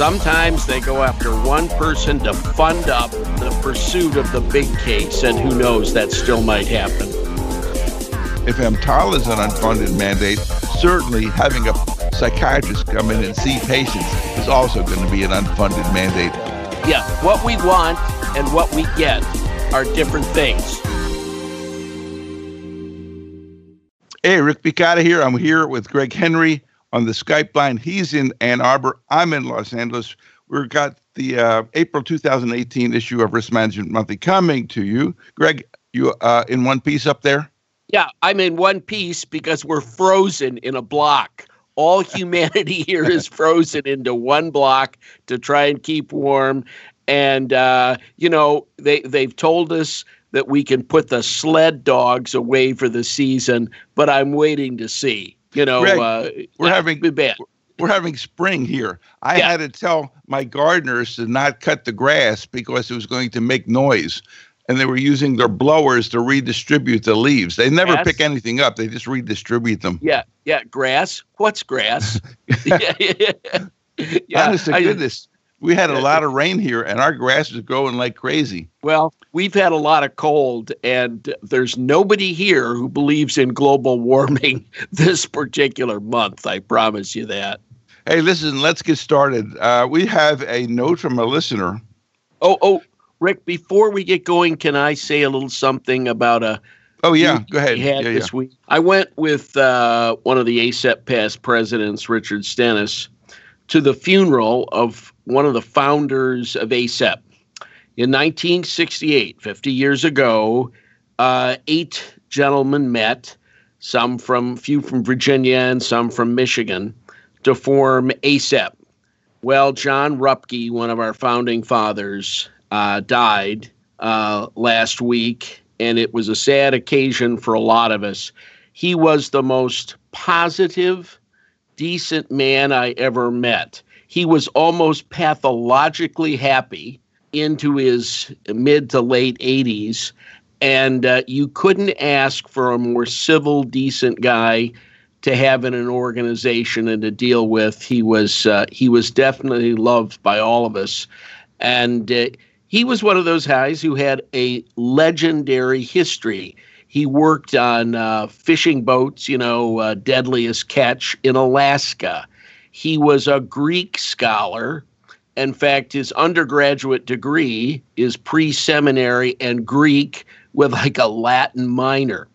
Sometimes they go after one person to fund up the pursuit of the big case, and who knows, that still might happen. If EMTALA is an unfunded mandate, certainly having a psychiatrist come in and see patients is also going to be an unfunded mandate. Yeah, what we want and what we get are different things. Hey, Rick Bukata here. I'm here with Greg Henry on the Skype line. He's in Ann Arbor. I'm in Los Angeles. We've got the uh, April 2018 issue of Risk Management Monthly coming to you. Greg, you uh, in one piece up there? Yeah, I'm in one piece because we're frozen in a block. All humanity here is frozen into one block to try and keep warm. And uh, you know, they they've told us that we can put the sled dogs away for the season, but I'm waiting to see. You know, Greg, uh, we're having bad. We're having spring here. I Yeah. had to tell my gardeners to not cut the grass because it was going to make noise. And they were using their blowers to redistribute the leaves. They never Yes. pick anything up, they just redistribute them. Yeah, yeah, grass. What's grass? yeah. Honest to goodness, we had a lot of rain here and our grass is growing like crazy. Well, we've had a lot of cold, and there's nobody here who believes in global warming this particular month. I promise you that. Hey, listen, let's get started. Uh, we have a note from a listener. Oh, oh, Rick, before we get going, can I say a little something about a Oh, yeah, go ahead. had Yeah, yeah. this week? I went with uh, one of the ACEP past presidents, Richard Stennis, to the funeral of one of the founders of ACEP. In 1968, 50 years ago, uh, eight gentlemen met, some from few from Virginia and some from Michigan, to form ACEP. Well, John Rupke, one of our founding fathers, uh, died uh, last week, and it was a sad occasion for a lot of us. He was the most positive, decent man I ever met. He was almost pathologically happy into his mid to late 80s, and uh, you couldn't ask for a more civil, decent guy to have in an organization and to deal with. He was uh, he was definitely loved by all of us, and uh, he was one of those guys who had a legendary history. He worked on uh, fishing boats, you know, uh, deadliest catch in Alaska. He was a Greek scholar. In fact, his undergraduate degree is pre seminary and Greek with like a Latin minor.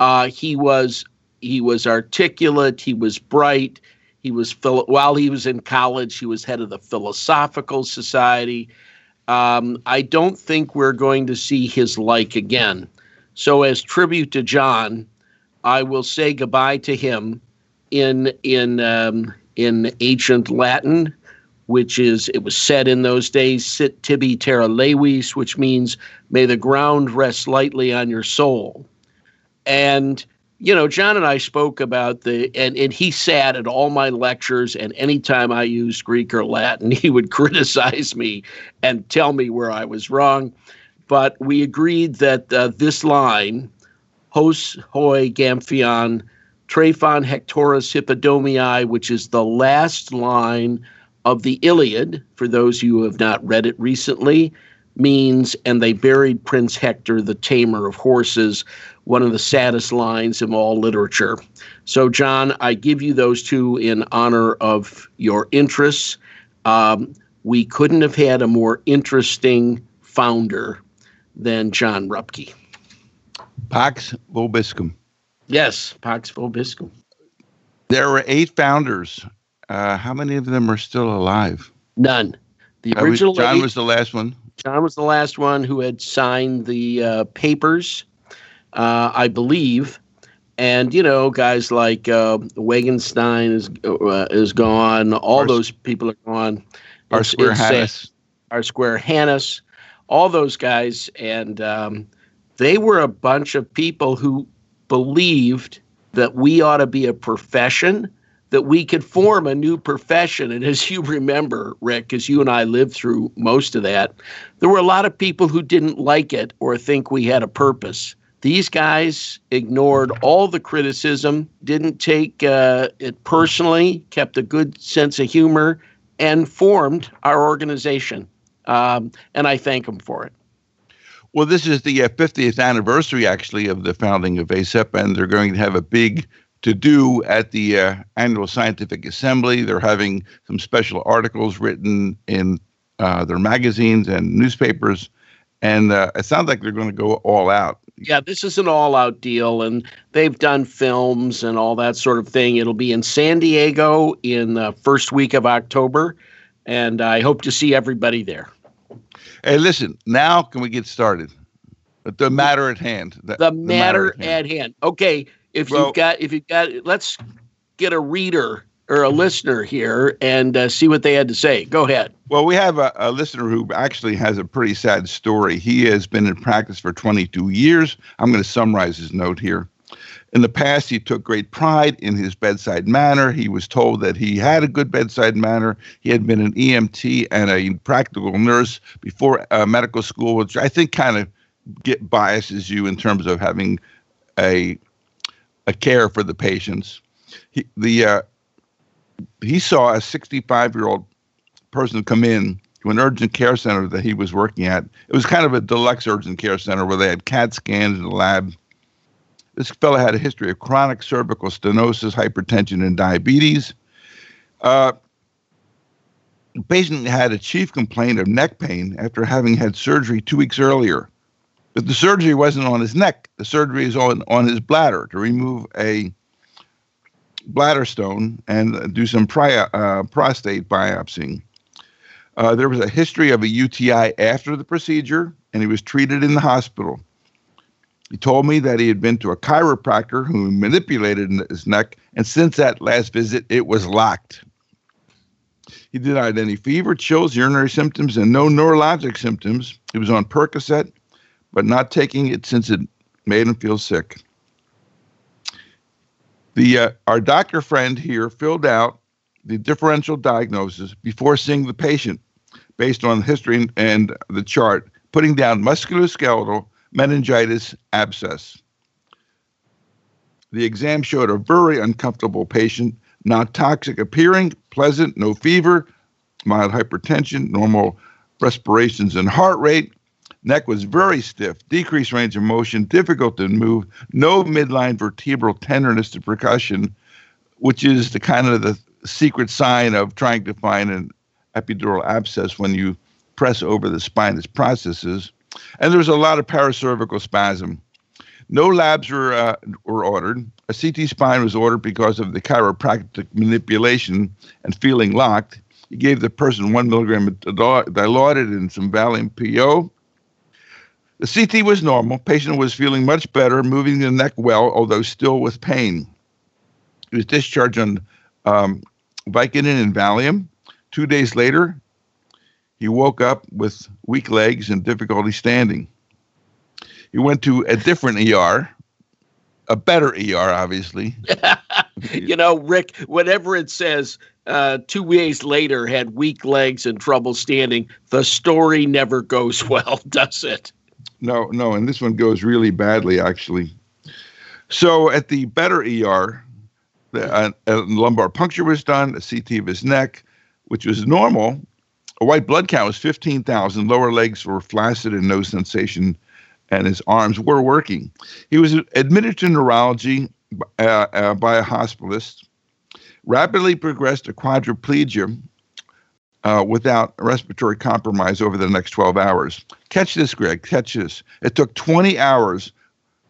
Uh, he was he was articulate. He was bright. He was while he was in college, he was head of the Philosophical Society. Um, I don't think we're going to see his like again. So, as tribute to John, I will say goodbye to him in in um, in ancient Latin, which is it was said in those days, "Sit tibi terra levis," which means "May the ground rest lightly on your soul." And you know, John and I spoke about the, and, and he sat at all my lectures, and anytime I used Greek or Latin, he would criticize me and tell me where I was wrong. But we agreed that uh, this line, hos hoi gamphion, trephon hectorus hippodomii, which is the last line of the Iliad, for those who have not read it recently, means, and they buried Prince Hector, the tamer of horses, one of the saddest lines of all literature. So, John, I give you those two in honor of your interests. Um, we couldn't have had a more interesting founder than John Rupke. Pax Vobiscum. Yes, Pax Vobiscum. There were eight founders. Uh, how many of them are still alive? None. The I was- original John eight- was the last one. John was the last one who had signed the uh, papers, uh, I believe. And you know, guys like uh, Wiegenstein is uh, is gone. All Our- those people are gone. Our Square it's. Hannes. our Square Hannes, all those guys, and um, they were a bunch of people who believed that we ought to be a profession, that we could form a new profession. And as you remember, Rick, as you and I lived through most of that, there were a lot of people who didn't like it or think we had a purpose. These guys ignored all the criticism, didn't take uh, it personally, kept a good sense of humor, and formed our organization. Um, and I thank him for it. Well, this is the uh, 50th anniversary, actually, of the founding of ACEP, and they're going to have a big to do at the uh, annual scientific assembly. They're having some special articles written in uh, their magazines and newspapers, and uh, it sounds like they're going to go all out. Yeah, this is an all out deal, and they've done films and all that sort of thing. It'll be in San Diego in the first week of October, and I hope to see everybody there. Hey, listen, now can we get started? The matter at hand. The, the, matter, the matter, at hand. At hand. Okay, if well, you've got, if you've got, let's get a reader or a listener here and uh, see what they had to say. Go ahead. Well, we have a, a, listener who actually has a pretty sad story. He has been in practice for 22 years. I'm going to summarize his note here. In the past, he took great pride in his bedside manner. He was told that he had a good bedside manner. He had been an EMT and a practical nurse before uh, medical school, which I think kind of get biases you in terms of having a a care for the patients. He, the uh, he saw a 65 year old person come in to an urgent care center that he was working at. It was kind of a deluxe urgent care center where they had CAT scans in the lab. This fellow had a history of chronic cervical stenosis, hypertension, and diabetes. Uh, the patient had a chief complaint of neck pain after having had surgery two weeks earlier. But the surgery wasn't on his neck. The surgery is on, on his bladder to remove a bladder stone and do some uh, prostate biopsy. Uh, there was a history of a UTI after the procedure, and he was treated in the hospital. He told me that he had been to a chiropractor who manipulated his neck, and since that last visit, it was locked. He denied any fever, chills, urinary symptoms, and no neurologic symptoms. He was on Percocet, but not taking it since it made him feel sick. The uh, our doctor friend here filled out the differential diagnosis before seeing the patient, based on the history and the chart, putting down musculoskeletal meningitis abscess. The exam showed a very uncomfortable patient, not toxic appearing, pleasant, no fever, mild hypertension, normal respirations and heart rate, Neck was very stiff, decreased range of motion, difficult to move, no midline vertebral tenderness to percussion, which is the kind of the secret sign of trying to find an epidural abscess when you press over the spinous processes. And there was a lot of paracervical spasm. No labs were, uh, were ordered. A CT spine was ordered because of the chiropractic manipulation and feeling locked. He gave the person one milligram of dilaudid and some Valium PO. The CT was normal. Patient was feeling much better, moving the neck well, although still with pain. He was discharged on um, Vicodin and Valium. Two days later, he woke up with weak legs and difficulty standing. He went to a different ER, a better ER, obviously. you know, Rick, whatever it says, uh, two days later had weak legs and trouble standing. The story never goes well, does it? no, no, and this one goes really badly actually. So at the better ER, the, uh, a lumbar puncture was done, a CT of his neck, which was normal. A white blood count was 15,000. Lower legs were flaccid and no sensation, and his arms were working. He was admitted to neurology uh, uh, by a hospitalist, rapidly progressed to quadriplegia uh, without respiratory compromise over the next 12 hours. Catch this, Greg. Catch this. It took 20 hours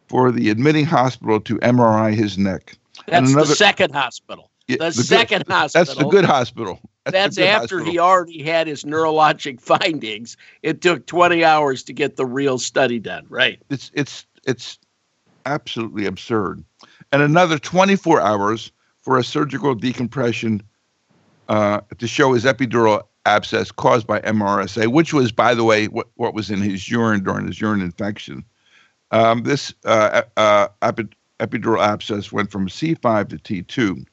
for the admitting hospital to MRI his neck. That's another, the second hospital. The, the second good, hospital. That's the good hospital. That's, that's after hospital. he already had his neurologic findings. It took 20 hours to get the real study done. Right. It's it's it's absolutely absurd. And another 24 hours for a surgical decompression uh, to show his epidural abscess caused by MRSA, which was, by the way, what, what was in his urine during his urine infection. Um, this uh, uh, epidural abscess went from C5 to T2.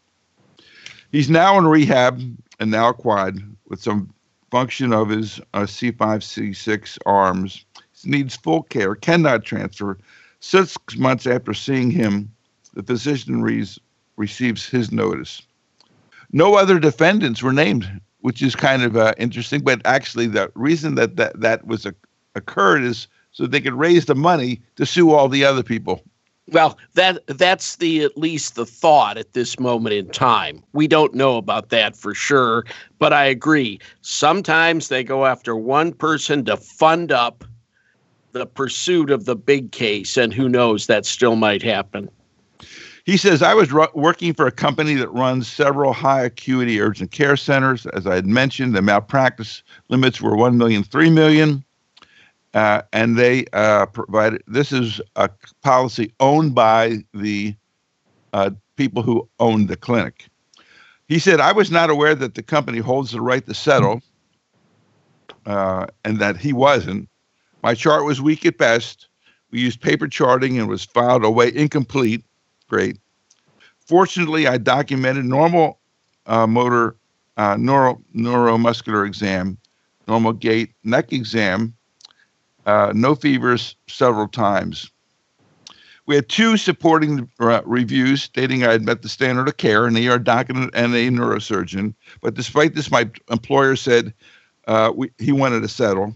He's now in rehab and now quad with some function of his uh, C5, C6 arms. Needs full care, cannot transfer. Six months after seeing him, the physician re- receives his notice. No other defendants were named which is kind of uh, interesting. But actually, the reason that that, that was a, occurred is so they could raise the money to sue all the other people. Well, that that's the at least the thought at this moment in time. We don't know about that for sure, but I agree. Sometimes they go after one person to fund up the pursuit of the big case, and who knows, that still might happen. He says, I was working for a company that runs several high acuity urgent care centers. As I had mentioned, the malpractice limits were 1 million, 3 million. Uh, and they uh, provided this is a policy owned by the uh, people who own the clinic. He said, I was not aware that the company holds the right to settle uh, and that he wasn't. My chart was weak at best. We used paper charting and was filed away incomplete. Great. Fortunately, I documented normal uh, motor uh, neuro, neuromuscular exam, normal gait, neck exam, uh, no fevers several times. We had two supporting uh, reviews stating I had met the standard of care, an ER doctor and a neurosurgeon. But despite this, my employer said uh, we, he wanted to settle.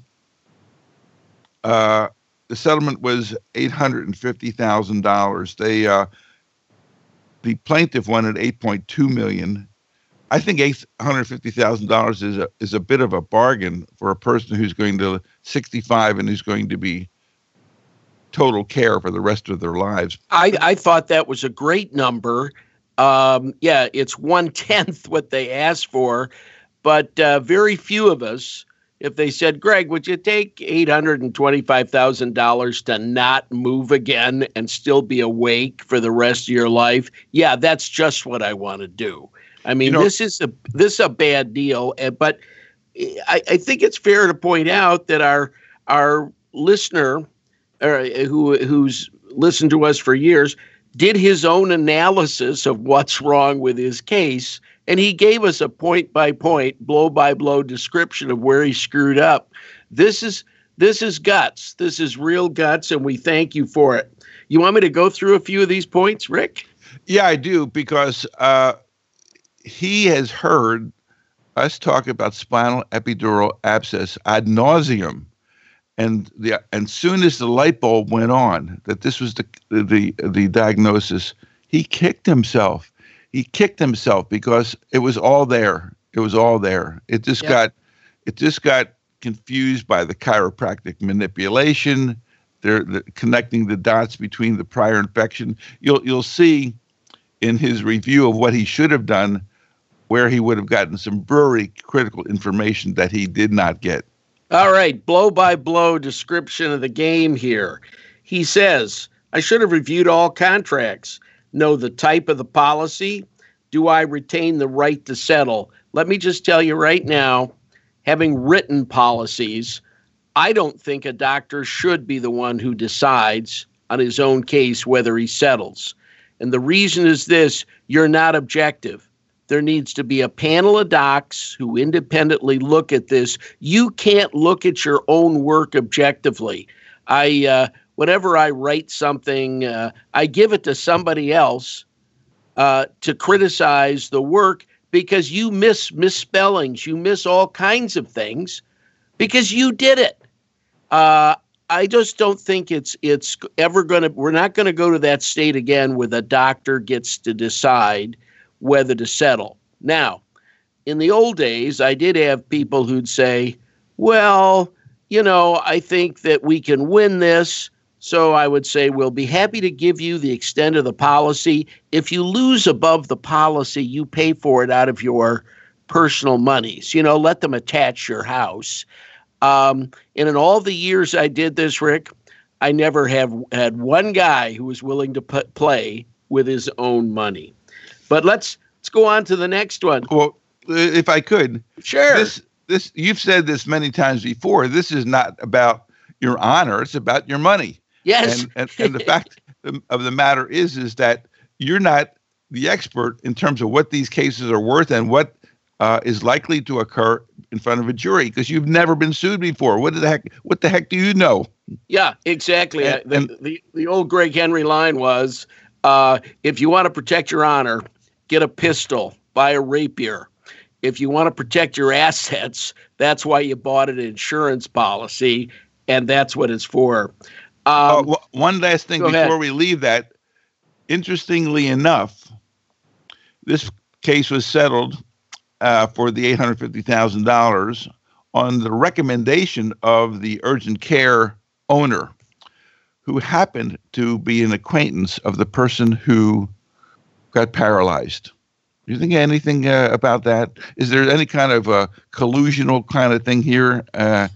Uh, the settlement was eight hundred and fifty thousand dollars. They uh, the plaintiff wanted eight point two million. I think eight hundred fifty thousand dollars is a is a bit of a bargain for a person who's going to sixty five and who's going to be total care for the rest of their lives. I, I thought that was a great number. Um, yeah, it's one tenth what they asked for, but uh, very few of us if they said, Greg, would you take $825,000 to not move again and still be awake for the rest of your life? Yeah, that's just what I want to do. I mean, you know, this is a this is a bad deal, eh, but I, I think it's fair to point out that our our listener, uh, who who's listened to us for years, did his own analysis of what's wrong with his case and he gave us a point by point, blow by blow description of where he screwed up. This is this is guts. This is real guts, and we thank you for it. You want me to go through a few of these points, Rick? Yeah, I do, because uh, he has heard us talk about spinal epidural abscess ad nauseum. And the and soon as the light bulb went on that this was the the the diagnosis, he kicked himself he kicked himself because it was all there. It was all there. It just yep. got it just got confused by the chiropractic manipulation. They're, they're, connecting the dots between the prior infection. You'll you'll see in his review of what he should have done where he would have gotten some very critical information that he did not get. All right, blow by blow description of the game here. He says, I should have reviewed all contracts know the type of the policy? Do I retain the right to settle? Let me just tell you right now, having written policies, I don't think a doctor should be the one who decides on his own case whether he settles. And the reason is this you're not objective. There needs to be a panel of docs who independently look at this. You can't look at your own work objectively. I uh, whenever I write something, uh, I give it to somebody else uh, to criticize the work because you miss misspellings, you miss all kinds of things because you did it. Uh, I just don't think it's it's ever going to. We're not going to go to that state again where the doctor gets to decide whether to settle. Now, in the old days, I did have people who'd say, "Well, you know, I think that we can win this." So I would say we'll be happy to give you the extent of the policy. If you lose above the policy, you pay for it out of your personal monies. You know, let them attach your house. Um, and in all the years I did this, Rick, I never have had one guy who was willing to put, play with his own money. But let's let's go on to the next one. Well, if I could, sure. This this you've said this many times before. This is not about your honor; it's about your money. Yes. And, and, and the fact of the matter is, is that you're not the expert in terms of what these cases are worth and what uh, is likely to occur in front of a jury because you've never been sued before. What the heck? What the heck do you know? Yeah, exactly. And, the, and, the, the old Greg Henry line was, uh, if you want to protect your honor, get a pistol, buy a rapier. if you want to protect your assets, that's why you bought an insurance policy, and that's what it's for. Um, uh, one last thing before ahead. we leave that. Interestingly enough, this case was settled uh, for the eight hundred fifty thousand dollars on the recommendation of the urgent care owner, who happened to be an acquaintance of the person who got paralyzed. Do you think anything uh, about that? Is there any kind of a collusional kind of thing here? Uh,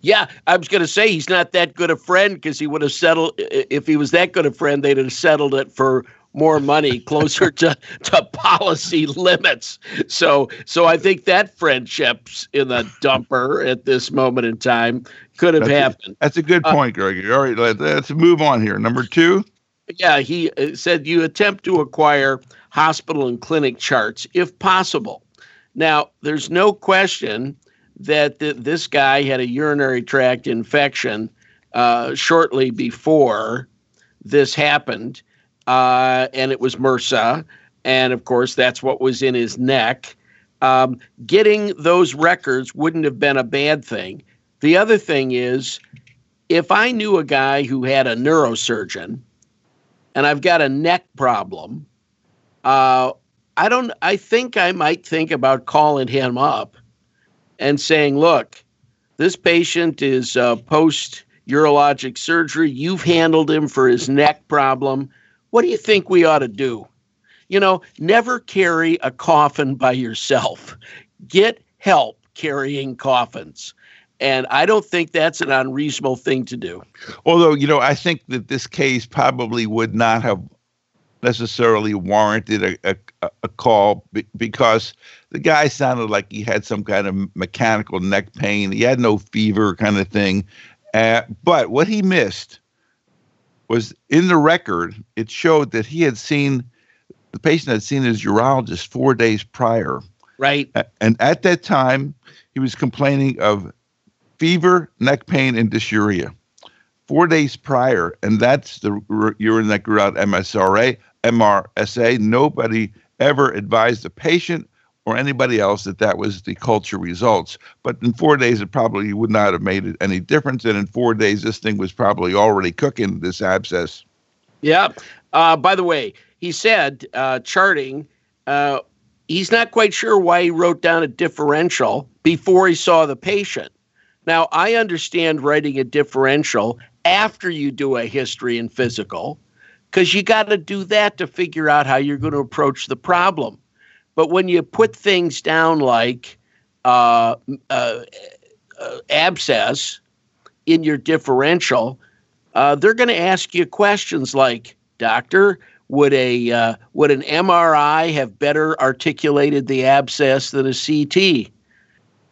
yeah, I was going to say he's not that good a friend because he would have settled. If he was that good a friend, they'd have settled it for more money, closer to, to policy limits. So, so I think that friendship's in the dumper at this moment in time could have that's happened. A, that's a good uh, point, uh, Gregory. All right, let's move on here. Number two. Yeah, he uh, said you attempt to acquire hospital and clinic charts if possible. Now, there's no question that th- this guy had a urinary tract infection uh, shortly before this happened, uh, and it was MRSA. And of course, that's what was in his neck. Um, getting those records wouldn't have been a bad thing. The other thing is, if I knew a guy who had a neurosurgeon and I've got a neck problem, uh, I don't. I think I might think about calling him up and saying, "Look, this patient is uh, post urologic surgery. You've handled him for his neck problem. What do you think we ought to do?" You know, never carry a coffin by yourself. Get help carrying coffins. And I don't think that's an unreasonable thing to do. Although, you know, I think that this case probably would not have necessarily warranted a, a, a call because the guy sounded like he had some kind of mechanical neck pain. He had no fever, kind of thing. Uh, but what he missed was in the record, it showed that he had seen the patient had seen his urologist four days prior. Right. And at that time, he was complaining of fever, neck pain, and dysuria. Four days prior, and that's the urine that grew out MSRA. MRSA. Nobody ever advised the patient or anybody else that that was the culture results. But in four days, it probably would not have made any difference. And in four days, this thing was probably already cooking, this abscess. Yeah. Uh, by the way, he said uh, charting, uh, he's not quite sure why he wrote down a differential before he saw the patient. Now, I understand writing a differential after you do a history and physical because you got to do that to figure out how you're going to approach the problem. But when you put things down like uh, uh, uh, abscess in your differential, uh, they're going to ask you questions like, "Doctor, would a uh, would an MRI have better articulated the abscess than a CT?"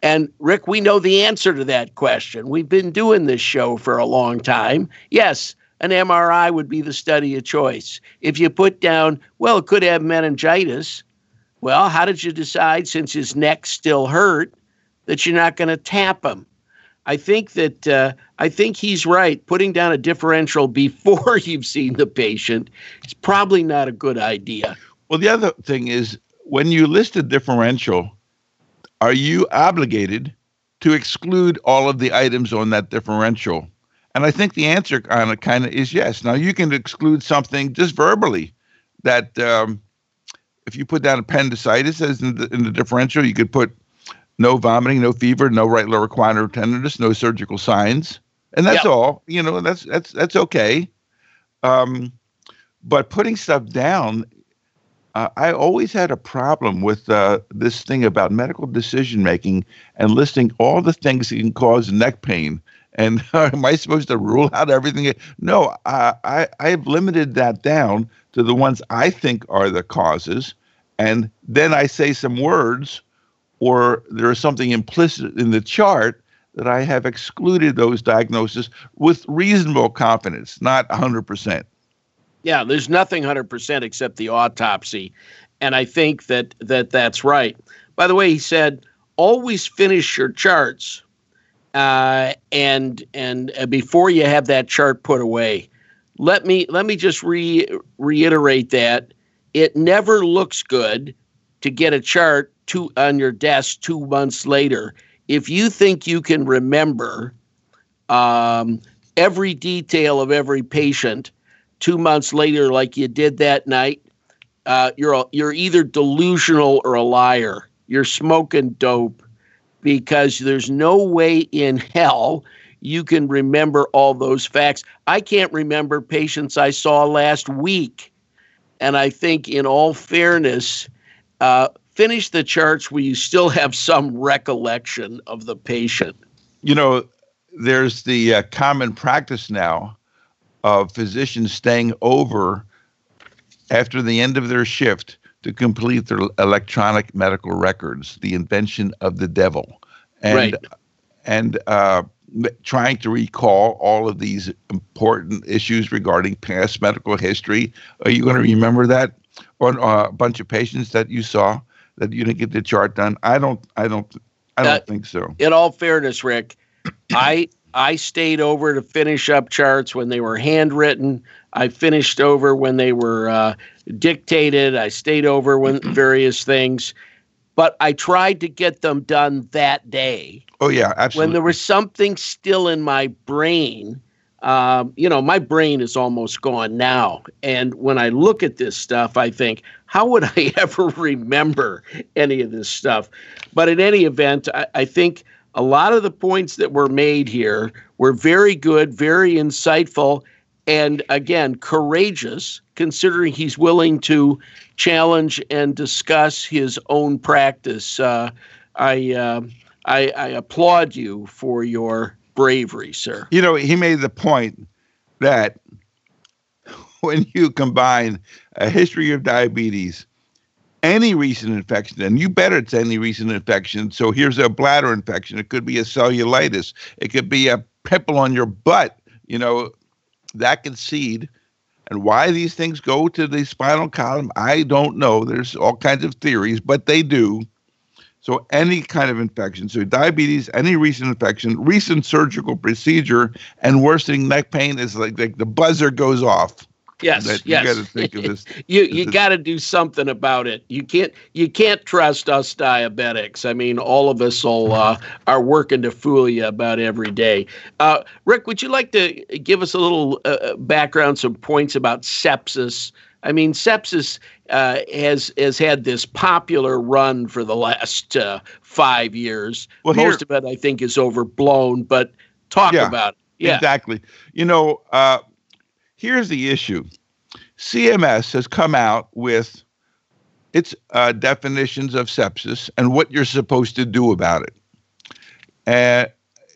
And Rick, we know the answer to that question. We've been doing this show for a long time. Yes, an MRI would be the study of choice. If you put down, well, it could have meningitis, well, how did you decide, since his neck still hurt, that you're not going to tap him? I think that uh, I think he's right. Putting down a differential before you've seen the patient is probably not a good idea. Well, the other thing is when you list a differential, are you obligated to exclude all of the items on that differential? And I think the answer kind of kind of is yes. Now you can exclude something just verbally that um, if you put down appendicitis as in the, in the differential, you could put no vomiting, no fever, no right lower quadrant tenderness, no surgical signs, and that's yep. all. You know, that's that's that's okay. Um, but putting stuff down, uh, I always had a problem with uh, this thing about medical decision making and listing all the things that can cause neck pain and uh, am I supposed to rule out everything? No, I, I I've limited that down to the ones I think are the causes, and then I say some words, or there is something implicit in the chart that I have excluded those diagnoses with reasonable confidence, not 100%. Yeah, there's nothing 100% except the autopsy. And I think that, that that's right. By the way, he said, always finish your charts uh, and and uh, before you have that chart put away, let me let me just re- reiterate that it never looks good to get a chart two on your desk two months later, if you think you can remember um, every detail of every patient two months later, like you did that night, uh, you're a, you're either delusional or a liar. You're smoking dope because there's no way in hell you can remember all those facts. I can't remember patients I saw last week. And I think, in all fairness, uh, finish the charts where you still have some recollection of the patient. You know, there's the uh, common practice now of physicians staying over after the end of their shift to complete their electronic medical records, the invention of the devil. And, right. And uh, trying to recall all of these important issues regarding past medical history. Are you going to remember that on uh, a bunch of patients that you saw that you didn't get the chart done? I don't. I don't. I don't uh, think so. In all fairness, Rick, I I stayed over to finish up charts when they were handwritten. I finished over when they were uh, dictated. I stayed over when various things but I tried to get them done that day. Oh yeah, absolutely. When there was something still in my brain, um, you know, my brain is almost gone now, and when I look at this stuff, I think, how would I ever remember any of this stuff? But in any event, I, I think a lot of the points that were made here were very good, very insightful, and again, courageous, considering he's willing to challenge and discuss his own practice. Uh, I, uh, I, I applaud you for your bravery, sir. You know, he made the point that when you combine a history of diabetes, any recent infection, and you bet it's any recent infection. So here's a bladder infection. It could be a cellulitis. It could be a pimple on your butt. You know, that can seed. And why these things go to the spinal column, I don't know. There's all kinds of theories, but they do. So any kind of infection, so diabetes, any recent infection, recent surgical procedure, and worsening neck pain is like like the buzzer goes off. Yes, that yes. You got to think of this. you you got to do something about it. You can't you can't trust us diabetics. I mean, all of us all uh, are working to fool you about every day. Uh, Rick, would you like to give us a little uh, uh background, some points about sepsis? I mean, sepsis uh, has has had this popular run for the last uh, five years. Well, Most here, of it, I think, is overblown. But talk yeah, about it. Yeah, exactly. You know, uh, Here's the issue CMS has come out with its uh, definitions of sepsis and what you're supposed to do about it. Uh,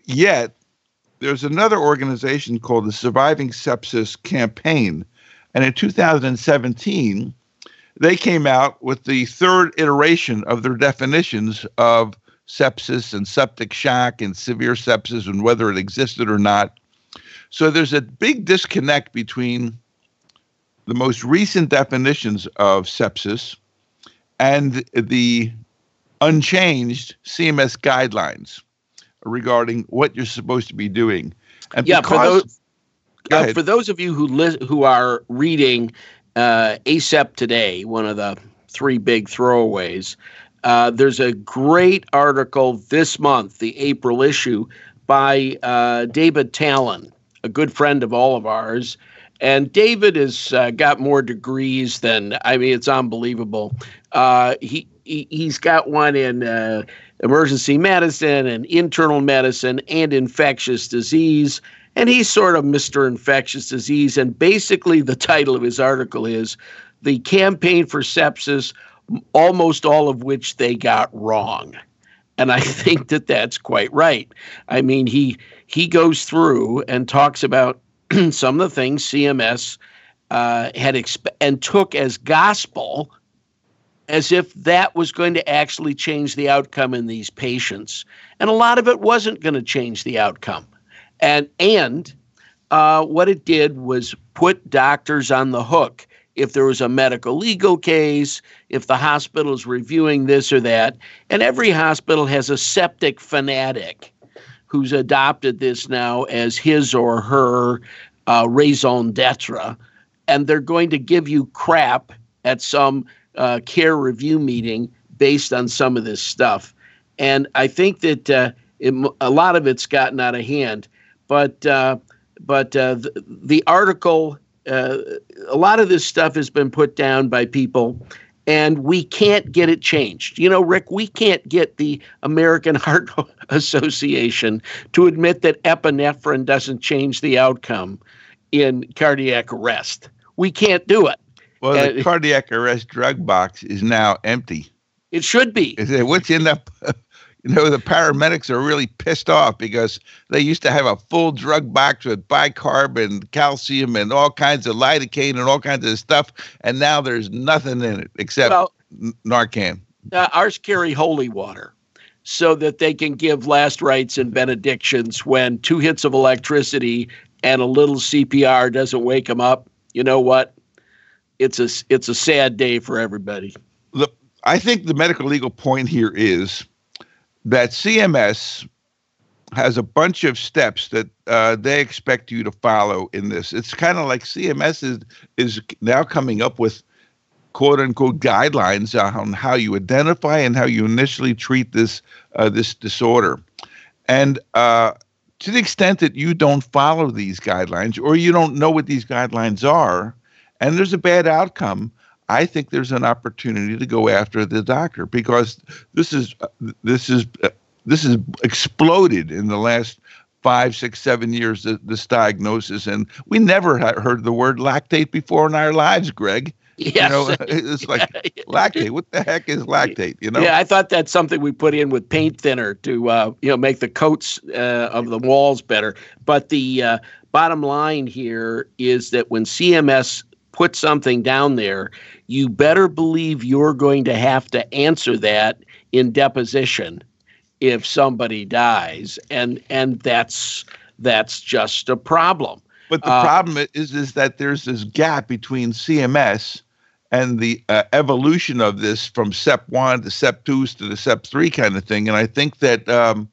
yet, there's another organization called the Surviving Sepsis Campaign. And in 2017, they came out with the third iteration of their definitions of sepsis and septic shock and severe sepsis and whether it existed or not. So there's a big disconnect between the most recent definitions of sepsis and the unchanged CMS guidelines regarding what you're supposed to be doing. And yeah, for those, uh, for those of you who li- who are reading uh, ACEP today, one of the three big throwaways, uh, there's a great article this month, the April issue, by uh, David Talan, a good friend of all of ours. And David has uh, got more degrees than I mean, it's unbelievable. Uh, he, he he's got one in uh, emergency medicine and internal medicine and infectious disease. And he's sort of Mr. Infectious Disease. And basically, the title of his article is The Campaign for Sepsis, almost all of which they got wrong. And I think that that's quite right. I mean, he he goes through and talks about some of the things CMS uh, had exp- and took as gospel as if that was going to actually change the outcome in these patients. And a lot of it wasn't going to change the outcome. And, and uh, what it did was put doctors on the hook if there was a medical legal case, if the hospital is reviewing this or that. And every hospital has a septic fanatic who's adopted this now as his or her uh, raison d'etre, and they're going to give you crap at some uh, care review meeting based on some of this stuff. And I think that uh, it, a lot of it's gotten out of hand. But uh, but uh, the, the, article, uh, a lot of this stuff has been put down by people, and we can't get it changed. You know, Rick, we can't get the American Heart Association to admit that epinephrine doesn't change the outcome in cardiac arrest. We can't do it. Well, the uh, cardiac arrest drug box is now empty. It should be. What's in the you know, the paramedics are really pissed off because they used to have a full drug box with bicarb and calcium and all kinds of lidocaine and all kinds of stuff, and now there's nothing in it except well, Narcan. Uh, ours carry holy water so that they can give last rites and benedictions when two hits of electricity and a little CPR doesn't wake them up. You know what? It's a it's a sad day for everybody. The, I think the medical legal point here is that CMS has a bunch of steps that uh, they expect you to follow in this. It's kind of like CMS is is now coming up with quote unquote guidelines on how you identify and how you initially treat this uh, this disorder, and uh, to the extent that you don't follow these guidelines or you don't know what these guidelines are, and there's a bad outcome, I think there's an opportunity to go after the doctor because this is this is this has exploded in the last five, six, seven years. This diagnosis, and we never heard the word lactate before in our lives, Greg. Yes. You know, it's like lactate. What the heck is lactate? You know? Yeah, I thought that's something we put in with paint thinner to uh, you know make the coats uh, of the walls better. But the uh, bottom line here is that when CMS put something down there, you better believe you're going to have to answer that in deposition if somebody dies, and and that's that's just a problem. But the uh, problem is is that there's this gap between CMS and the uh, evolution of this from SEP one to SEP two to the SEP three kind of thing, and I think that. Um,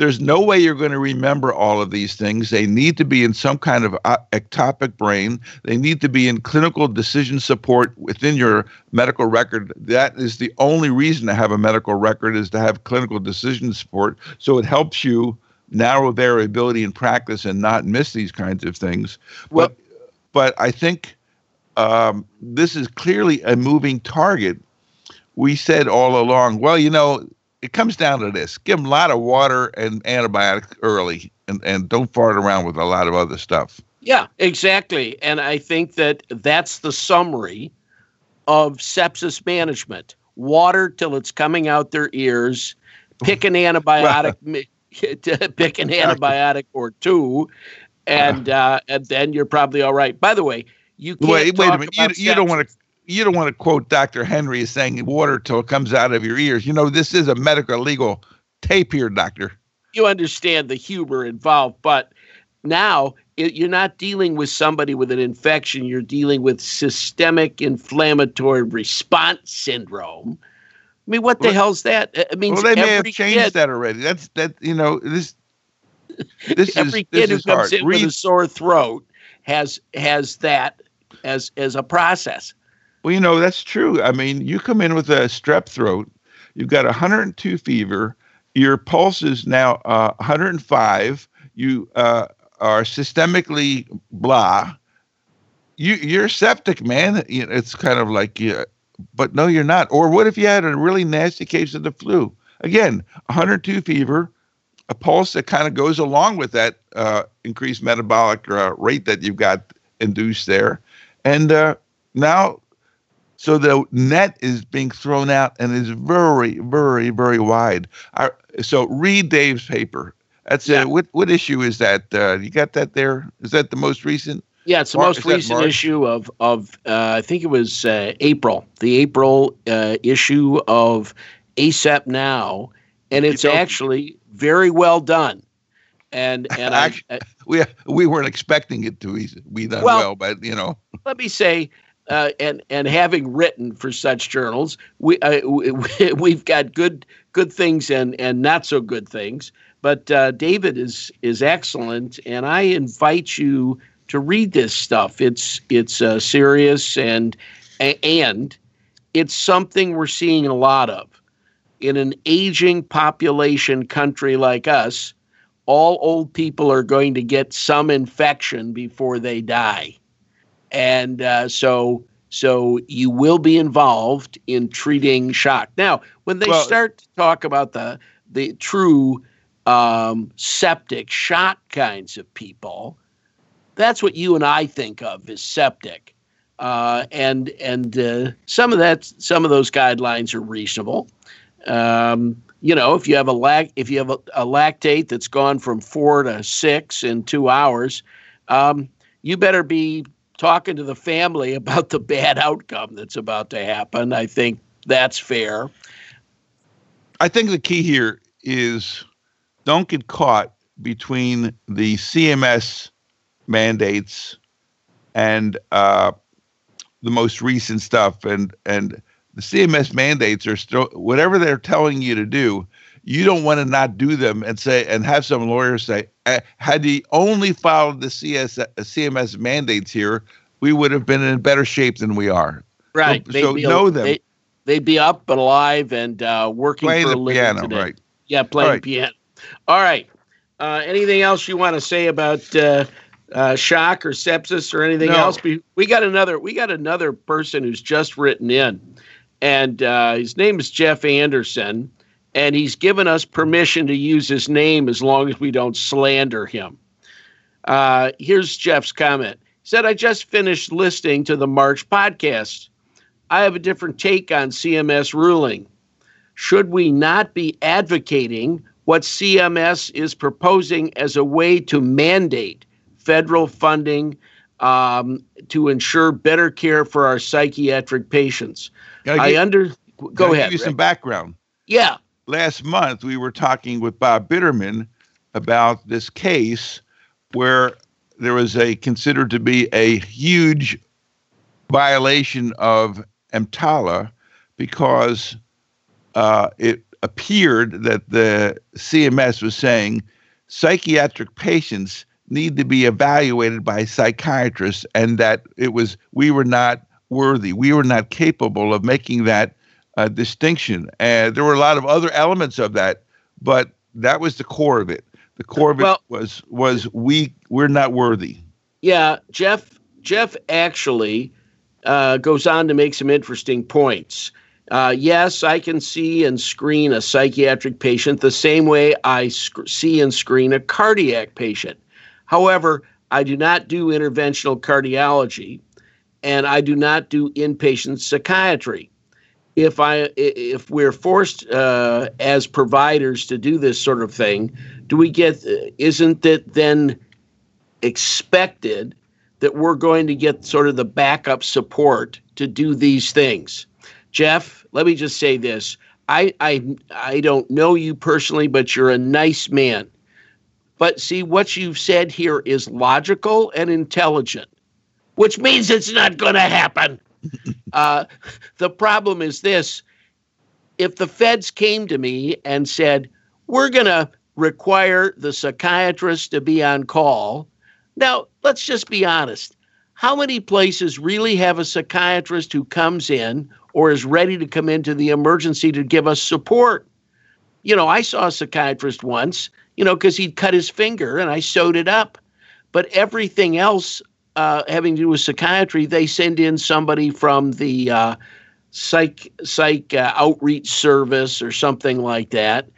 there's no way you're going to remember all of these things. They need to be in some kind of uh, ectopic brain. They need to be in clinical decision support within your medical record. That is the only reason to have a medical record is to have clinical decision support. So it helps you narrow variability in practice and not miss these kinds of things. Well, but but I think um, this is clearly a moving target. We said all along, well, you know, it comes down to this: give them a lot of water and antibiotics early, and and don't fart around with a lot of other stuff. Yeah, exactly. And I think that that's the summary of sepsis management: water till it's coming out their ears, pick an antibiotic, pick an antibiotic or two, and uh, and then you're probably all right. By the way, you can't wait. Wait a minute. You, you don't want to you don't want to quote Dr. Henry as saying water till it comes out of your ears. You know, this is a medical legal tape here, doctor. You understand the humor involved, but now it, you're not dealing with somebody with an infection. You're dealing with systemic inflammatory response syndrome. I mean, what the well, hell's that? It means well, they may have changed kid, that already. That's that. You know, this. This every is, kid this who comes hard. in Read, with a sore throat has has that as as a process. Well, you know, that's true. I mean, you come in with a strep throat, you've got 102 fever, your pulse is now uh, 105, you uh, are systemically blah. You, you're septic, man. It's kind of like, yeah, but no, you're not. Or what if you had a really nasty case of the flu? Again, 102 fever, a pulse that kind of goes along with that uh, increased metabolic uh, rate that you've got induced there. And uh, now so the net is being thrown out and is very, very, very wide. Our, so read Dave's paper. That's yeah. it. What what issue is that? Uh, you got that there? Is that the most recent? Yeah, it's the Mar- most recent issue of of uh, I think it was uh, April, the April uh, issue of ACEP Now, and it's you know, actually very well done. And and actually, I, I, we we weren't expecting it to be done well, well, but you know. Let me say uh, and and having written for such journals, we, uh, we have got good good things and and not so good things. But uh, David is is excellent, and I invite you to read this stuff. It's it's uh, serious and and it's something we're seeing a lot of. In an aging population country like us, all old people are going to get some infection before they die. And uh, so so you will be involved in treating shock. Now, when they well, start to talk about the the true um, septic shock kinds of people, that's what you and I think of as septic. Uh, and and uh, some of that, some of those guidelines are reasonable. Um, you know, if you have a lac, if you have a, a, lactate that's gone from four to six in two hours, um, you better be talking to the family about the bad outcome that's about to happen. I think that's fair. I think the key here is don't get caught between the CMS mandates and uh, the most recent stuff and and the CMS mandates are still whatever they're telling you to do. You don't want to not do them and say and have some lawyers say, uh, had he only followed the CS, uh, CMS mandates here, we would have been in better shape than we are. Right. So, so know them. They, they'd be up and alive and uh, working playing for a living piano, today. Right. Yeah, playing right. piano. All right. Uh, anything else you want to say about uh, uh, shock or sepsis or anything no. else? We got another. We got another person who's just written in, and uh, his name is Jeff Anderson, and he's given us permission to use his name as long as we don't slander him. Uh, here's Jeff's comment. He said, "I just finished listening to the March podcast. I have a different take on CMS ruling. Should we not be advocating?" What CMS is proposing as a way to mandate federal funding um, to ensure better care for our psychiatric patients. I under go ahead. Give you some background. Yeah. Last month we were talking with Bob Bitterman about this case where there was a considered to be a huge violation of EMTALA because uh, it appeared that the CMS was saying psychiatric patients need to be evaluated by psychiatrists and that it was we were not worthy. We were not capable of making that uh, distinction and there were a lot of other elements of that but that was the core of it the core of it well, was was we we're not worthy yeah jeff jeff actually uh, goes on to make some interesting points uh, yes, I can see and screen a psychiatric patient the same way I sc- see and screen a cardiac patient. However, I do not do interventional cardiology and I do not do inpatient psychiatry. If I if we're forced uh, as providers to do this sort of thing, do we get isn't it then expected that we're going to get sort of the backup support to do these things? Jeff, let me just say this. I I I don't know you personally, but you're a nice man. But see, what you've said here is logical and intelligent, which means it's not going to happen. Uh, the problem is this if the feds came to me and said, we're going to require the psychiatrist to be on call. Now, let's just be honest. How many places really have a psychiatrist who comes in or is ready to come into the emergency to give us support? You know, I saw a psychiatrist once you know, because he'd cut his finger and I sewed it up. But everything else uh, having to do with psychiatry, they send in somebody from the uh, psych psych uh, outreach service or something like that.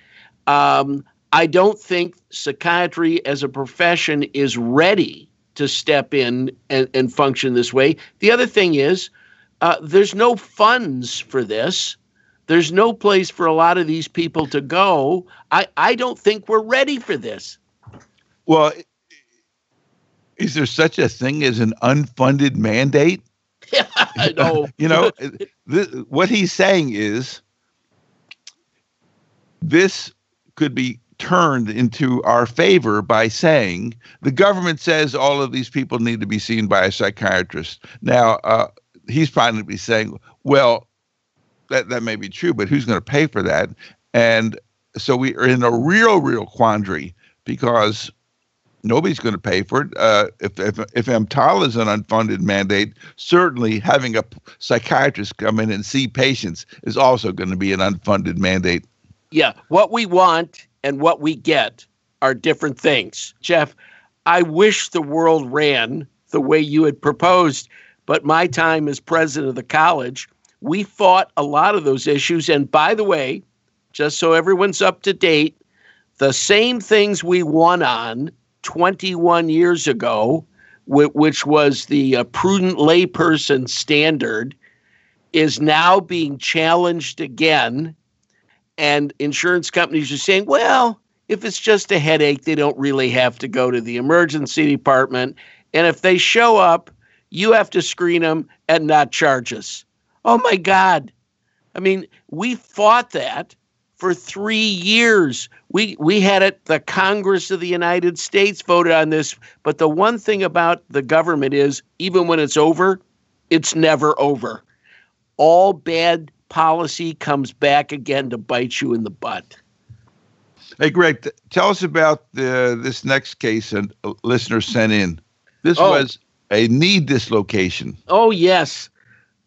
Um, I don't think psychiatry as a profession is ready to step in and, and function this way. The other thing is, uh, there's no funds for this. There's no place for a lot of these people to go. I, I don't think we're ready for this. Well, is there such a thing as an unfunded mandate? Yeah, I know. you know, this, what he's saying is this could be turned into our favor by saying the government says all of these people need to be seen by a psychiatrist. Now, uh, he's probably saying, well, that that may be true, but who's going to pay for that? And so we are in a real, real quandary because nobody's going to pay for it. Uh, if, if if EMTALA is an unfunded mandate, certainly having a psychiatrist come in and see patients is also going to be an unfunded mandate. Yeah, what we want and what we get are different things. Jeff, I wish the world ran the way you had proposed, but my time as president of the college, we fought a lot of those issues. And by the way, just so everyone's up to date, the same things we won on 21 years ago, which was the uh, prudent layperson standard, is now being challenged again. And insurance companies are saying, well, if it's just a headache, they don't really have to go to the emergency department. And if they show up, you have to screen them and not charge us. Oh my God. I mean, we fought that for three years. We we had it. The Congress of the United States voted on this. But the one thing about the government is, even when it's over, it's never over. All bad policy comes back again to bite you in the butt. Hey, Greg, tell us about the, this next case a listener sent in. This oh. was a knee dislocation. Oh yes,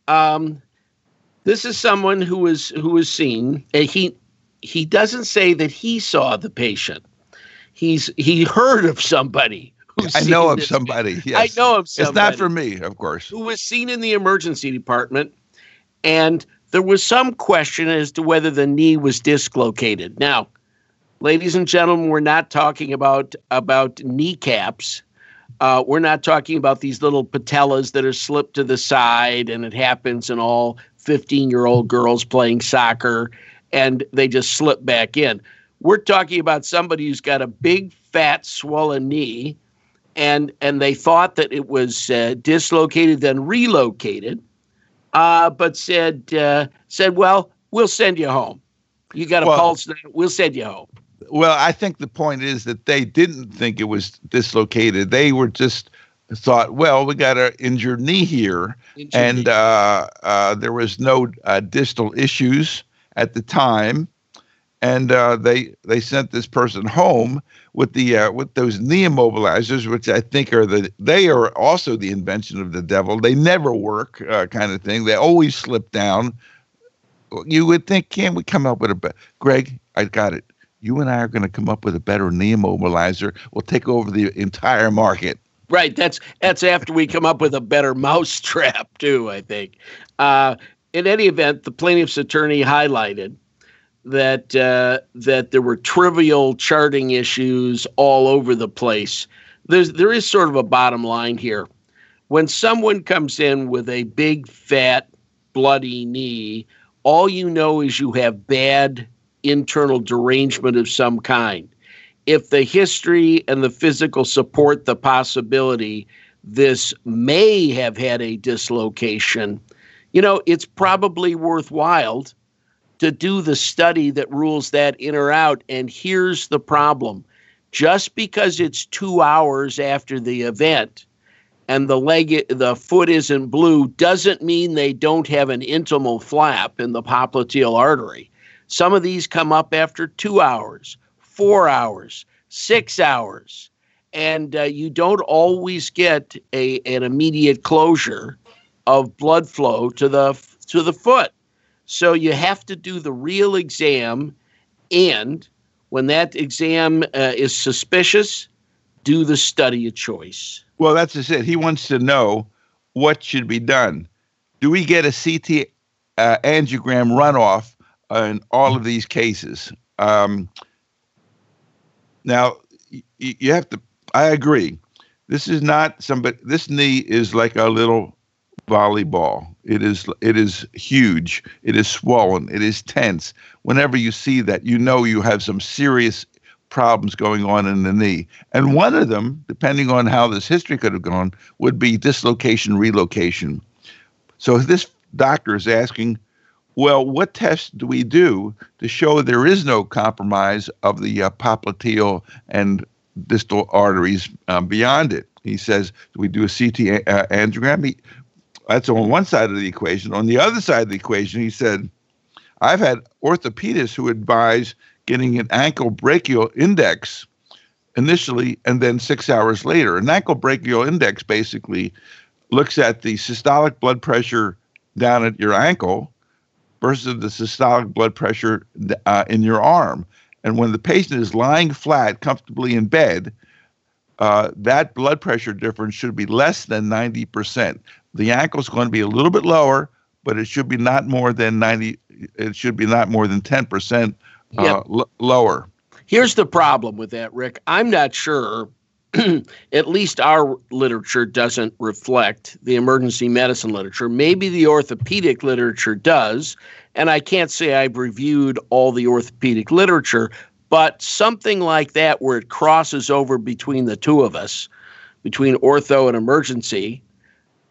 um, this is someone who was who was seen. Uh, he he doesn't say that he saw the patient. He's he heard of somebody. I know of somebody. Yes. I know of somebody. It's not for me, of course. Who was seen in the emergency department, and there was some question as to whether the knee was dislocated. Now, ladies and gentlemen, we're not talking about about kneecaps. Uh, we're not talking about these little patellas that are slipped to the side, and it happens in all 15 year old girls playing soccer and they just slip back in. We're talking about somebody who's got a big, fat, swollen knee, and and they thought that it was uh, dislocated, then relocated, uh, but said uh, said, well, we'll send you home. You got a well, pulse, we'll send you home. Well, I think the point is that they didn't think it was dislocated. They were just thought, well, we got an injured knee here, injured and knee. Uh, uh, there was no uh, distal issues at the time, and uh, they they sent this person home with the uh, with those knee immobilizers, which I think are the they are also the invention of the devil. They never work, uh, kind of thing. They always slip down. You would think, can we come up with a better? Greg, I got it. You and I are going to come up with a better knee immobilizer. We'll take over the entire market. Right. That's that's after we come up with a better mousetrap too. I think. Uh, in any event, the plaintiff's attorney highlighted that uh, that there were trivial charting issues all over the place. There's there is sort of a bottom line here. When someone comes in with a big fat bloody knee, all you know is you have bad internal derangement of some kind. If the history and the physical support the possibility this may have had a dislocation, you know, it's probably worthwhile to do the study that rules that in or out. And here's the problem just because it's two hours after the event and the leg, the foot isn't blue, doesn't mean they don't have an intimal flap in the popliteal artery. Some of these come up after two hours, four hours, six hours, and uh, you don't always get a, an immediate closure of blood flow to the to the foot. So you have to do the real exam, and when that exam uh, is suspicious, do the study of choice. Well, that's just it. He wants to know what should be done. Do we get a CT uh, angiogram runoff in all of these cases? Um, now, y- you have to. I agree. This is not somebody. This knee is like a little volleyball. It is it is huge. It is swollen. It is tense. Whenever you see that, you know you have some serious problems going on in the knee. And one of them, depending on how this history could have gone, would be dislocation relocation. So this doctor is asking, well, what tests do we do to show there is no compromise of the uh, popliteal and distal arteries um, beyond it? He says, do we do a CT uh, angiogram? He, that's on one side of the equation. On the other side of the equation, he said, I've had orthopedists who advise getting an ankle brachial index initially and then six hours later. An ankle brachial index basically looks at the systolic blood pressure down at your ankle versus the systolic blood pressure uh, in your arm. And when the patient is lying flat comfortably in bed, uh, that blood pressure difference should be less than 90%. The ankle is going to be a little bit lower, but it should be not more than 90, it should be not more than 10% uh, yep. l- lower. Here's the problem with that, Rick. I'm not sure, at least our literature doesn't reflect the emergency medicine literature. Maybe the orthopedic literature does. And I can't say I've reviewed all the orthopedic literature, but something like that where it crosses over between the two of us, between ortho and emergency,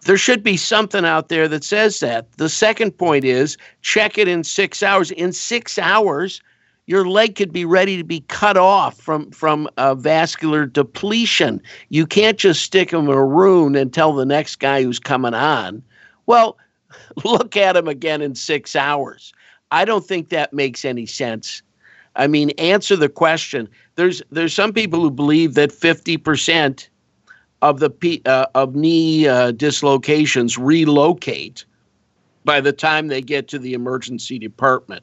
there should be something out there that says that. The second point is check it in six hours. In six hours, your leg could be ready to be cut off from from a vascular depletion. You can't just stick him in a room and tell the next guy who's coming on, well, look at him again in six hours. I don't think that makes any sense. I mean, answer the question. There's there's some people who believe that 50% of the uh, of knee uh, dislocations relocate by the time they get to the emergency department.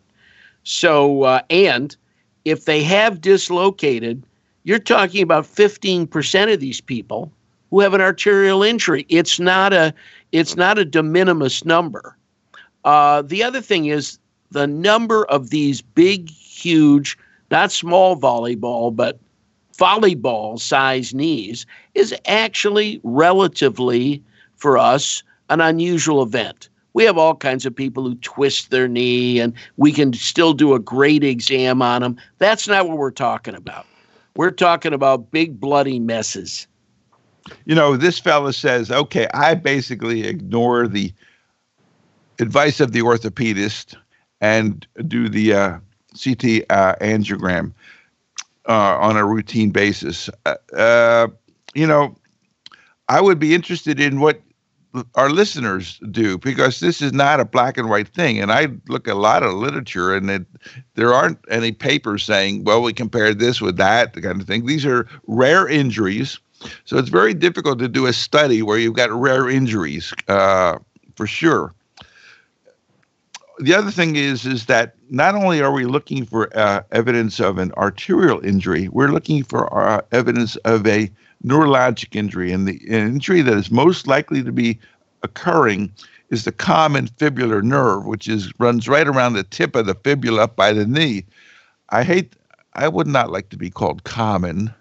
So, uh, and if they have dislocated, you're talking about 15% of these people who have an arterial injury. It's not a it's not a de minimis number. Uh, the other thing is the number of these big, huge, not small volleyball, but volleyball size knees is actually relatively for us an unusual event we have all kinds of people who twist their knee and we can still do a great exam on them. That's not what we're talking about. We're talking about big bloody messes. You know, this fella says, okay, I basically ignore the advice of the orthopedist and do the uh, CT uh, angiogram uh, on a routine basis. Uh, uh, you know, I would be interested in what our listeners do because this is not a black and white thing and i look at a lot of literature and it, there aren't any papers saying well we compared this with that the kind of thing these are rare injuries so it's very difficult to do a study where you've got rare injuries uh, for sure the other thing is is that not only are we looking for uh, evidence of an arterial injury we're looking for uh, evidence of a neurologic injury. And the injury that is most likely to be occurring is the common fibular nerve, which is runs right around the tip of the fibula up by the knee. I hate. I would not like to be called common.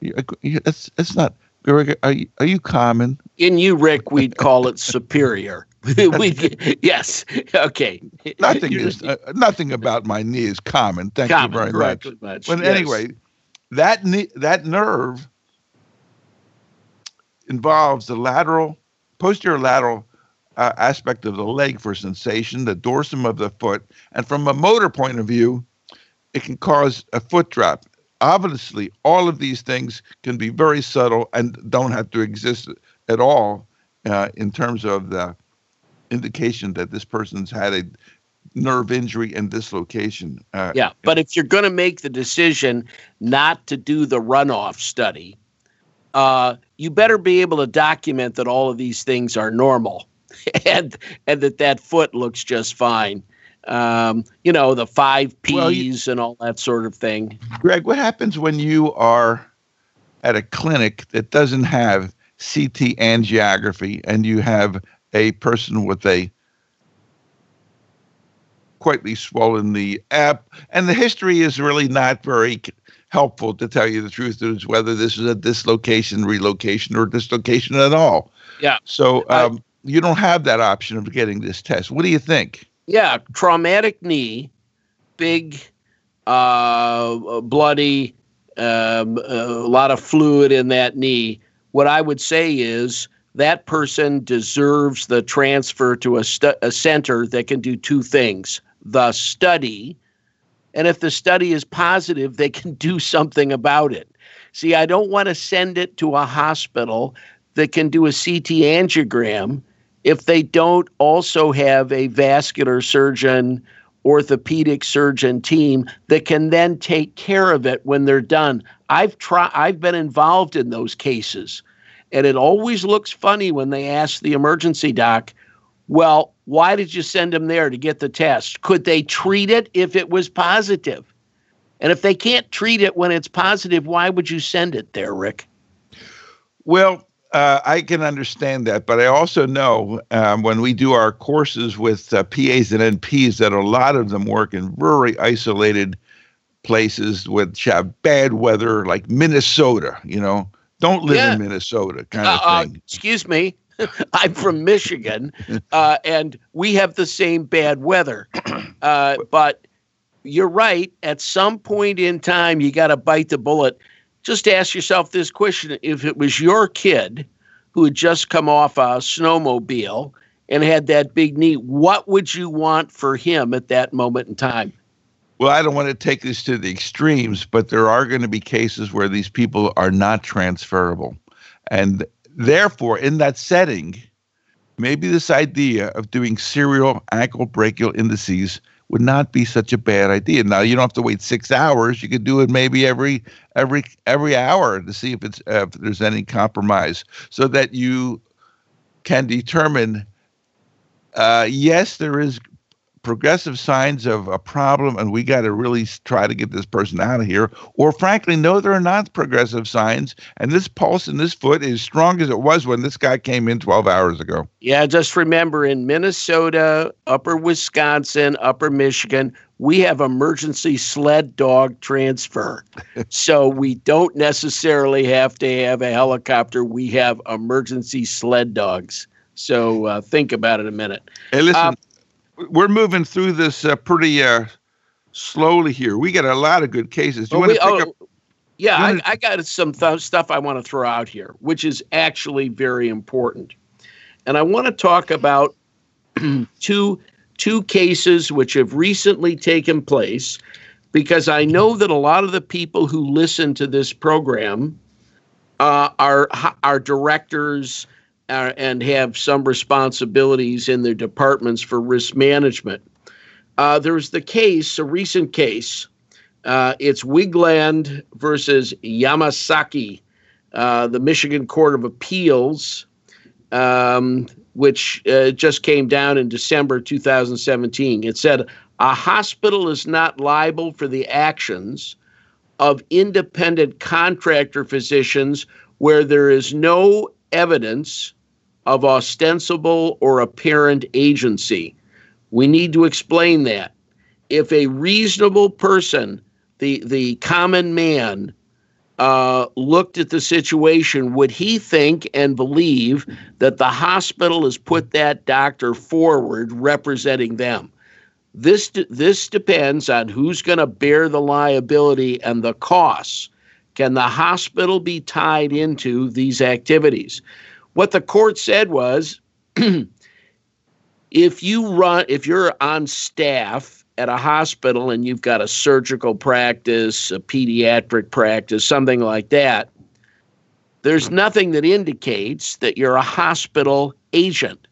It's it's not. Are you, are you common? In you, Rick, we'd call it superior. we yes, okay. Nothing is uh, nothing about my knee is common. Thank common, you very much. much. But yes. anyway, that knee, that nerve involves the lateral, posterior lateral uh, aspect of the leg for sensation, the dorsum of the foot, and from a motor point of view, it can cause a foot drop. Obviously, all of these things can be very subtle and don't have to exist at all uh, in terms of the indication that this person's had a nerve injury and dislocation. Uh, yeah, but if you're going to make the decision not to do the runoff study, uh, you better be able to document that all of these things are normal and and that that foot looks just fine. Um, you know, the five P's well, you, and all that sort of thing. Greg, what happens when you are at a clinic that doesn't have CT angiography and you have a person with a quietly swollen the app and the history is really not very helpful to tell you the truth is whether this is a dislocation, relocation, or dislocation at all. Yeah. So um, I, you don't have that option of getting this test. What do you think? Yeah, traumatic knee, big, uh, bloody, um, a lot of fluid in that knee. What I would say is that person deserves the transfer to a, stu- a center that can do two things the study and if the study is positive, they can do something about it. See, I don't want to send it to a hospital that can do a CT angiogram if they don't also have a vascular surgeon orthopedic surgeon team that can then take care of it when they're done. I've tried I've been involved in those cases. And it always looks funny when they ask the emergency doc, well, why did you send him there to get the test? Could they treat it if it was positive? And if they can't treat it when it's positive, why would you send it there, Rick? Well, uh, I can understand that, but I also know um, when we do our courses with uh, PAs and NPs that a lot of them work in very isolated places which have bad weather, like Minnesota. You know, don't live yeah. in Minnesota, kind of uh, thing. excuse me, I'm from Michigan, uh, and we have the same bad weather. Uh, but you're right. At some point in time, you got to bite the bullet just ask yourself this question if it was your kid who had just come off a snowmobile and had that big knee, what would you want for him at that moment in time? Well, I don't want to take this to the extremes, but there are going to be cases where these people are not transferable. And therefore, in that setting, maybe this idea of doing serial ankle brachial indices would not be such a bad idea. Now you don't have to wait six hours. You could do it maybe every every every hour to see if it's if there's any compromise, so that you can determine. Uh, yes, there is progressive signs of a problem and we got to really try to get this person out of here or frankly no there are not progressive signs and this pulse in this foot is strong as it was when this guy came in 12 hours ago. Yeah just remember in minnesota upper wisconsin upper michigan we have emergency sled dog transfer. So we don't necessarily have to have a helicopter we have emergency sled dogs. So uh, think about it a minute. Hey listen um, we're moving through this uh, pretty uh, slowly here. We got a lot of good cases. Do you want to pick oh, up? Yeah, I, I, got some th- stuff I want to throw out here, which is actually very important, and I want to talk about two two cases which have recently taken place, because I know that a lot of the people who listen to this program uh, are are directors and have some responsibilities in their departments for risk management. Uh, there's the case, a recent case. Uh, it's Wigland versus Yamasaki, uh, the Michigan Court of Appeals, um, which uh, just came down in December 2017. It said a hospital is not liable for the actions of independent contractor physicians where there is no evidence of ostensible or apparent agency. We need to explain that. If a reasonable person, the, the common man, uh, looked at the situation, would he think and believe that the hospital has put that doctor forward representing them? This, this depends on who's going to bear the liability and the costs. Can the hospital be tied into these activities? What the court said was if you run if you're on staff at a hospital and you've got a surgical practice, a pediatric practice, something like that, there's nothing that indicates that you're a hospital agent.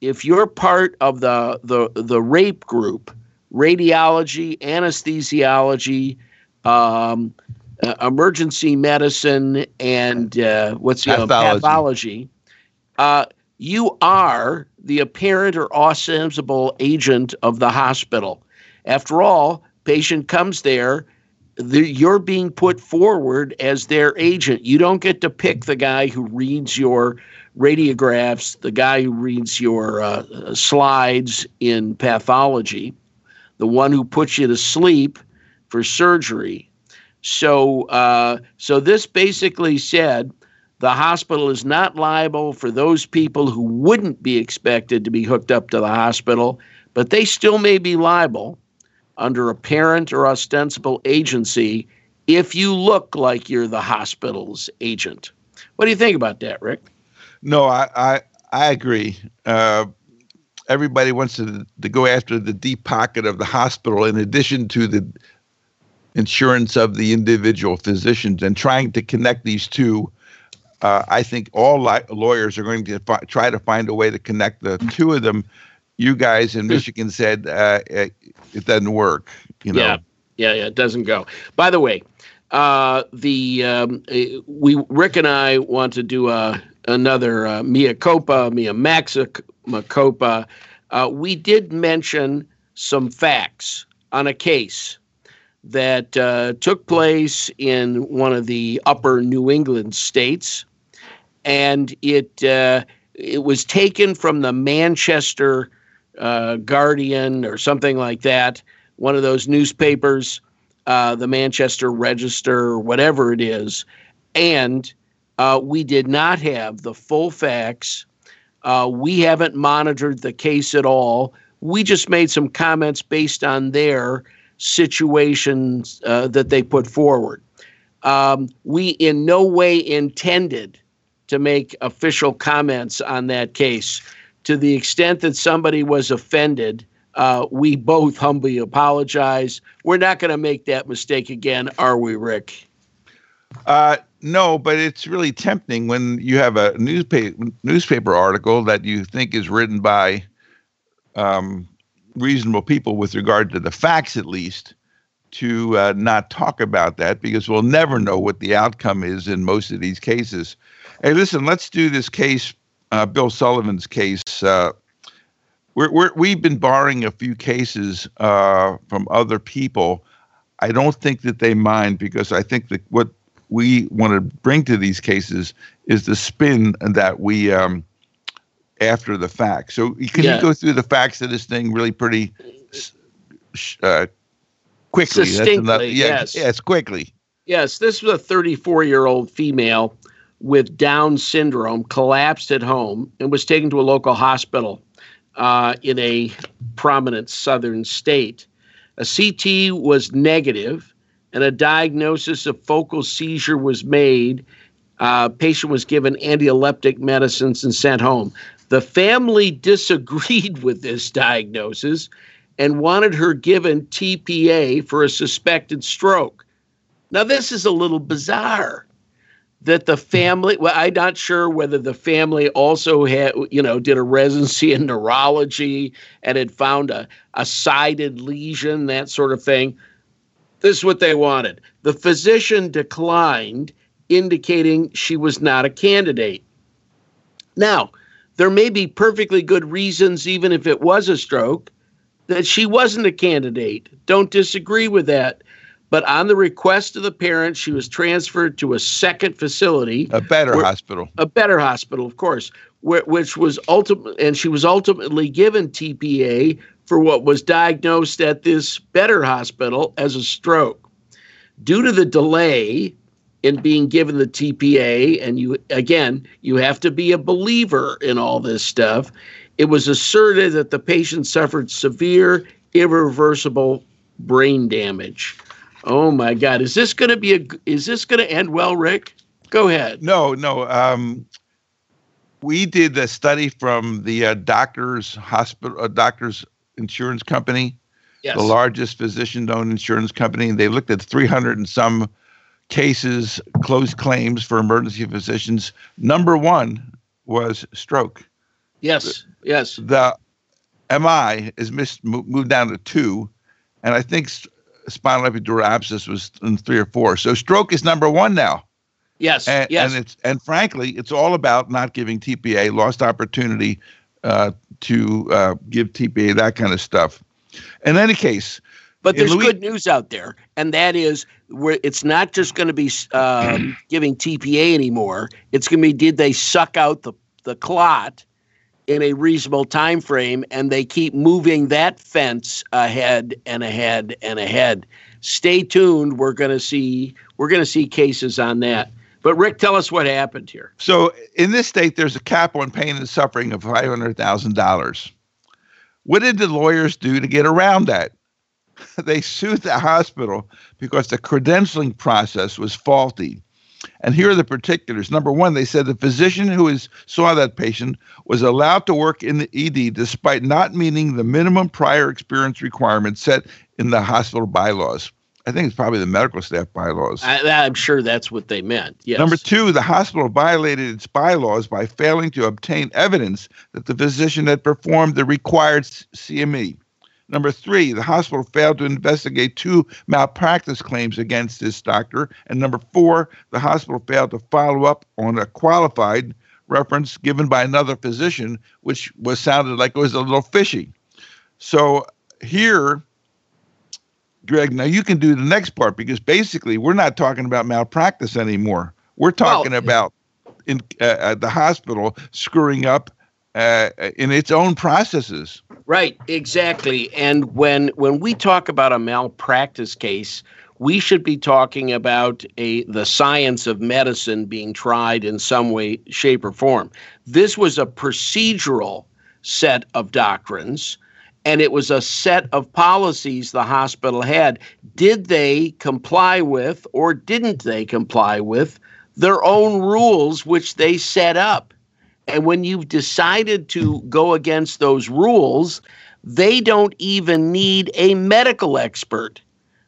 If you're part of the the the rape group, radiology, anesthesiology, um, uh, emergency medicine and uh, what's the pathology. pathology uh, you are the apparent or ostensible agent of the hospital. After all, patient comes there, the, you're being put forward as their agent. You don't get to pick the guy who reads your radiographs, the guy who reads your uh, slides in pathology, the one who puts you to sleep for surgery. So, uh, so this basically said the hospital is not liable for those people who wouldn't be expected to be hooked up to the hospital, but they still may be liable under apparent or ostensible agency if you look like you're the hospital's agent. What do you think about that, Rick? No, I I, I agree. Uh, everybody wants to, to go after the deep pocket of the hospital in addition to the insurance of the individual physicians and trying to connect these two. Uh, I think all li- lawyers are going to fi- try to find a way to connect the two of them you guys in Michigan said uh, it, it doesn't work. You know? Yeah, yeah, yeah. It doesn't go. By the way, uh, the um, eh, we Rick and I want to do a another uh, mea culpa, Mia Maxa Copa. Uh, we did mention some facts on a case that uh, took place in one of the upper New England states, and it uh, it was taken from the Manchester uh, Guardian or something like that, one of those newspapers, uh, the Manchester Register or whatever it is, and uh, we did not have the full facts. Uh, we haven't monitored the case at all. We just made some comments based on their situations uh, that they put forward. Um, we in no way intended to make official comments on that case. To the extent that somebody was offended, uh, we both humbly apologize. We're not going to make that mistake again, are we, Rick? Uh, no, but it's really tempting when you have a newspaper newspaper article that you think is written by um, reasonable people with regard to the facts, at least, to uh, not talk about that because we'll never know what the outcome is in most of these cases. Hey, listen, let's do this case, uh, Bill Sullivan's case. Uh, we're, we've been borrowing a few cases uh, from other people. I don't think that they mind because I think that what we want to bring to these cases is the spin that we um, after the fact. So can yeah. you go through the facts of this thing really pretty uh, quickly? Succinctly, yeah, yes. Yes, quickly. Yes, this was a 34 year old female with Down syndrome collapsed at home and was taken to a local hospital uh, in a prominent southern state. A CT was negative and a diagnosis of focal seizure was made. Uh, patient was given antiepileptic medicines and sent home. The family disagreed with this diagnosis and wanted her given TPA for a suspected stroke. Now, this is a little bizarre that the family, well, I'm not sure whether the family also had, you know, did a residency in neurology and had found a, a sided lesion, that sort of thing. This is what they wanted. The physician declined, indicating she was not a candidate. Now, there may be perfectly good reasons, even if it was a stroke, that she wasn't a candidate. Don't disagree with that. But on the request of the parents, she was transferred to a second facility, a better where, hospital, a better hospital, of course, where, which was ultimate, and she was ultimately given TPA for what was diagnosed at this better hospital as a stroke. Due to the delay in being given the TPA, and you again, you have to be a believer in all this stuff. It was asserted that the patient suffered severe, irreversible brain damage. Oh my God! Is this going to be a? Is this going to end well, Rick? Go ahead. No, no. Um, we did a study from the uh, doctors hospital, uh, doctors insurance company, yes. the largest physician-owned insurance company. They looked at 300 and some cases, closed claims for emergency physicians. Number one was stroke. Yes, yes. The MI is missed, moved down to two, and I think spinal epidural abscess was in three or four. So stroke is number one now. Yes, and, yes. And it's and frankly, it's all about not giving TPA, lost opportunity uh, to uh, give TPA, that kind of stuff. In any case, but there's Louis- good news out there, and that is where it's not just going to be um, giving TPA anymore. It's going to be did they suck out the the clot in a reasonable time frame and they keep moving that fence ahead and ahead and ahead. Stay tuned. We're going to see we're going to see cases on that. But rick tell us what happened here. So in this state there's a cap on pain and suffering of $500000 what did the lawyers do to get around that they sued the hospital because the credentialing process was faulty and here are the particulars. Number one, they said the physician who is, saw that patient was allowed to work in the ED despite not meeting the minimum prior experience requirements set in the hospital bylaws. I think it's probably the medical staff bylaws. I, I'm sure that's what they meant. Yes. Number two, the hospital violated its bylaws by failing to obtain evidence that the physician had performed the required CME. Number three, the hospital failed to investigate two malpractice claims against this doctor. And number four, the hospital failed to follow up on a qualified reference given by another physician, which was sounded like it was a little fishy. So here, Greg, now you can do the next part because basically we're not talking about malpractice anymore. We're talking well, about in uh, uh, the hospital screwing up uh, in its own processes. Right, exactly. And when when we talk about a malpractice case, we should be talking about a the science of medicine being tried in some way, shape, or form. This was a procedural set of doctrines and it was a set of policies the hospital had. Did they comply with or didn't they comply with their own rules, which they set up? And when you've decided to go against those rules, they don't even need a medical expert.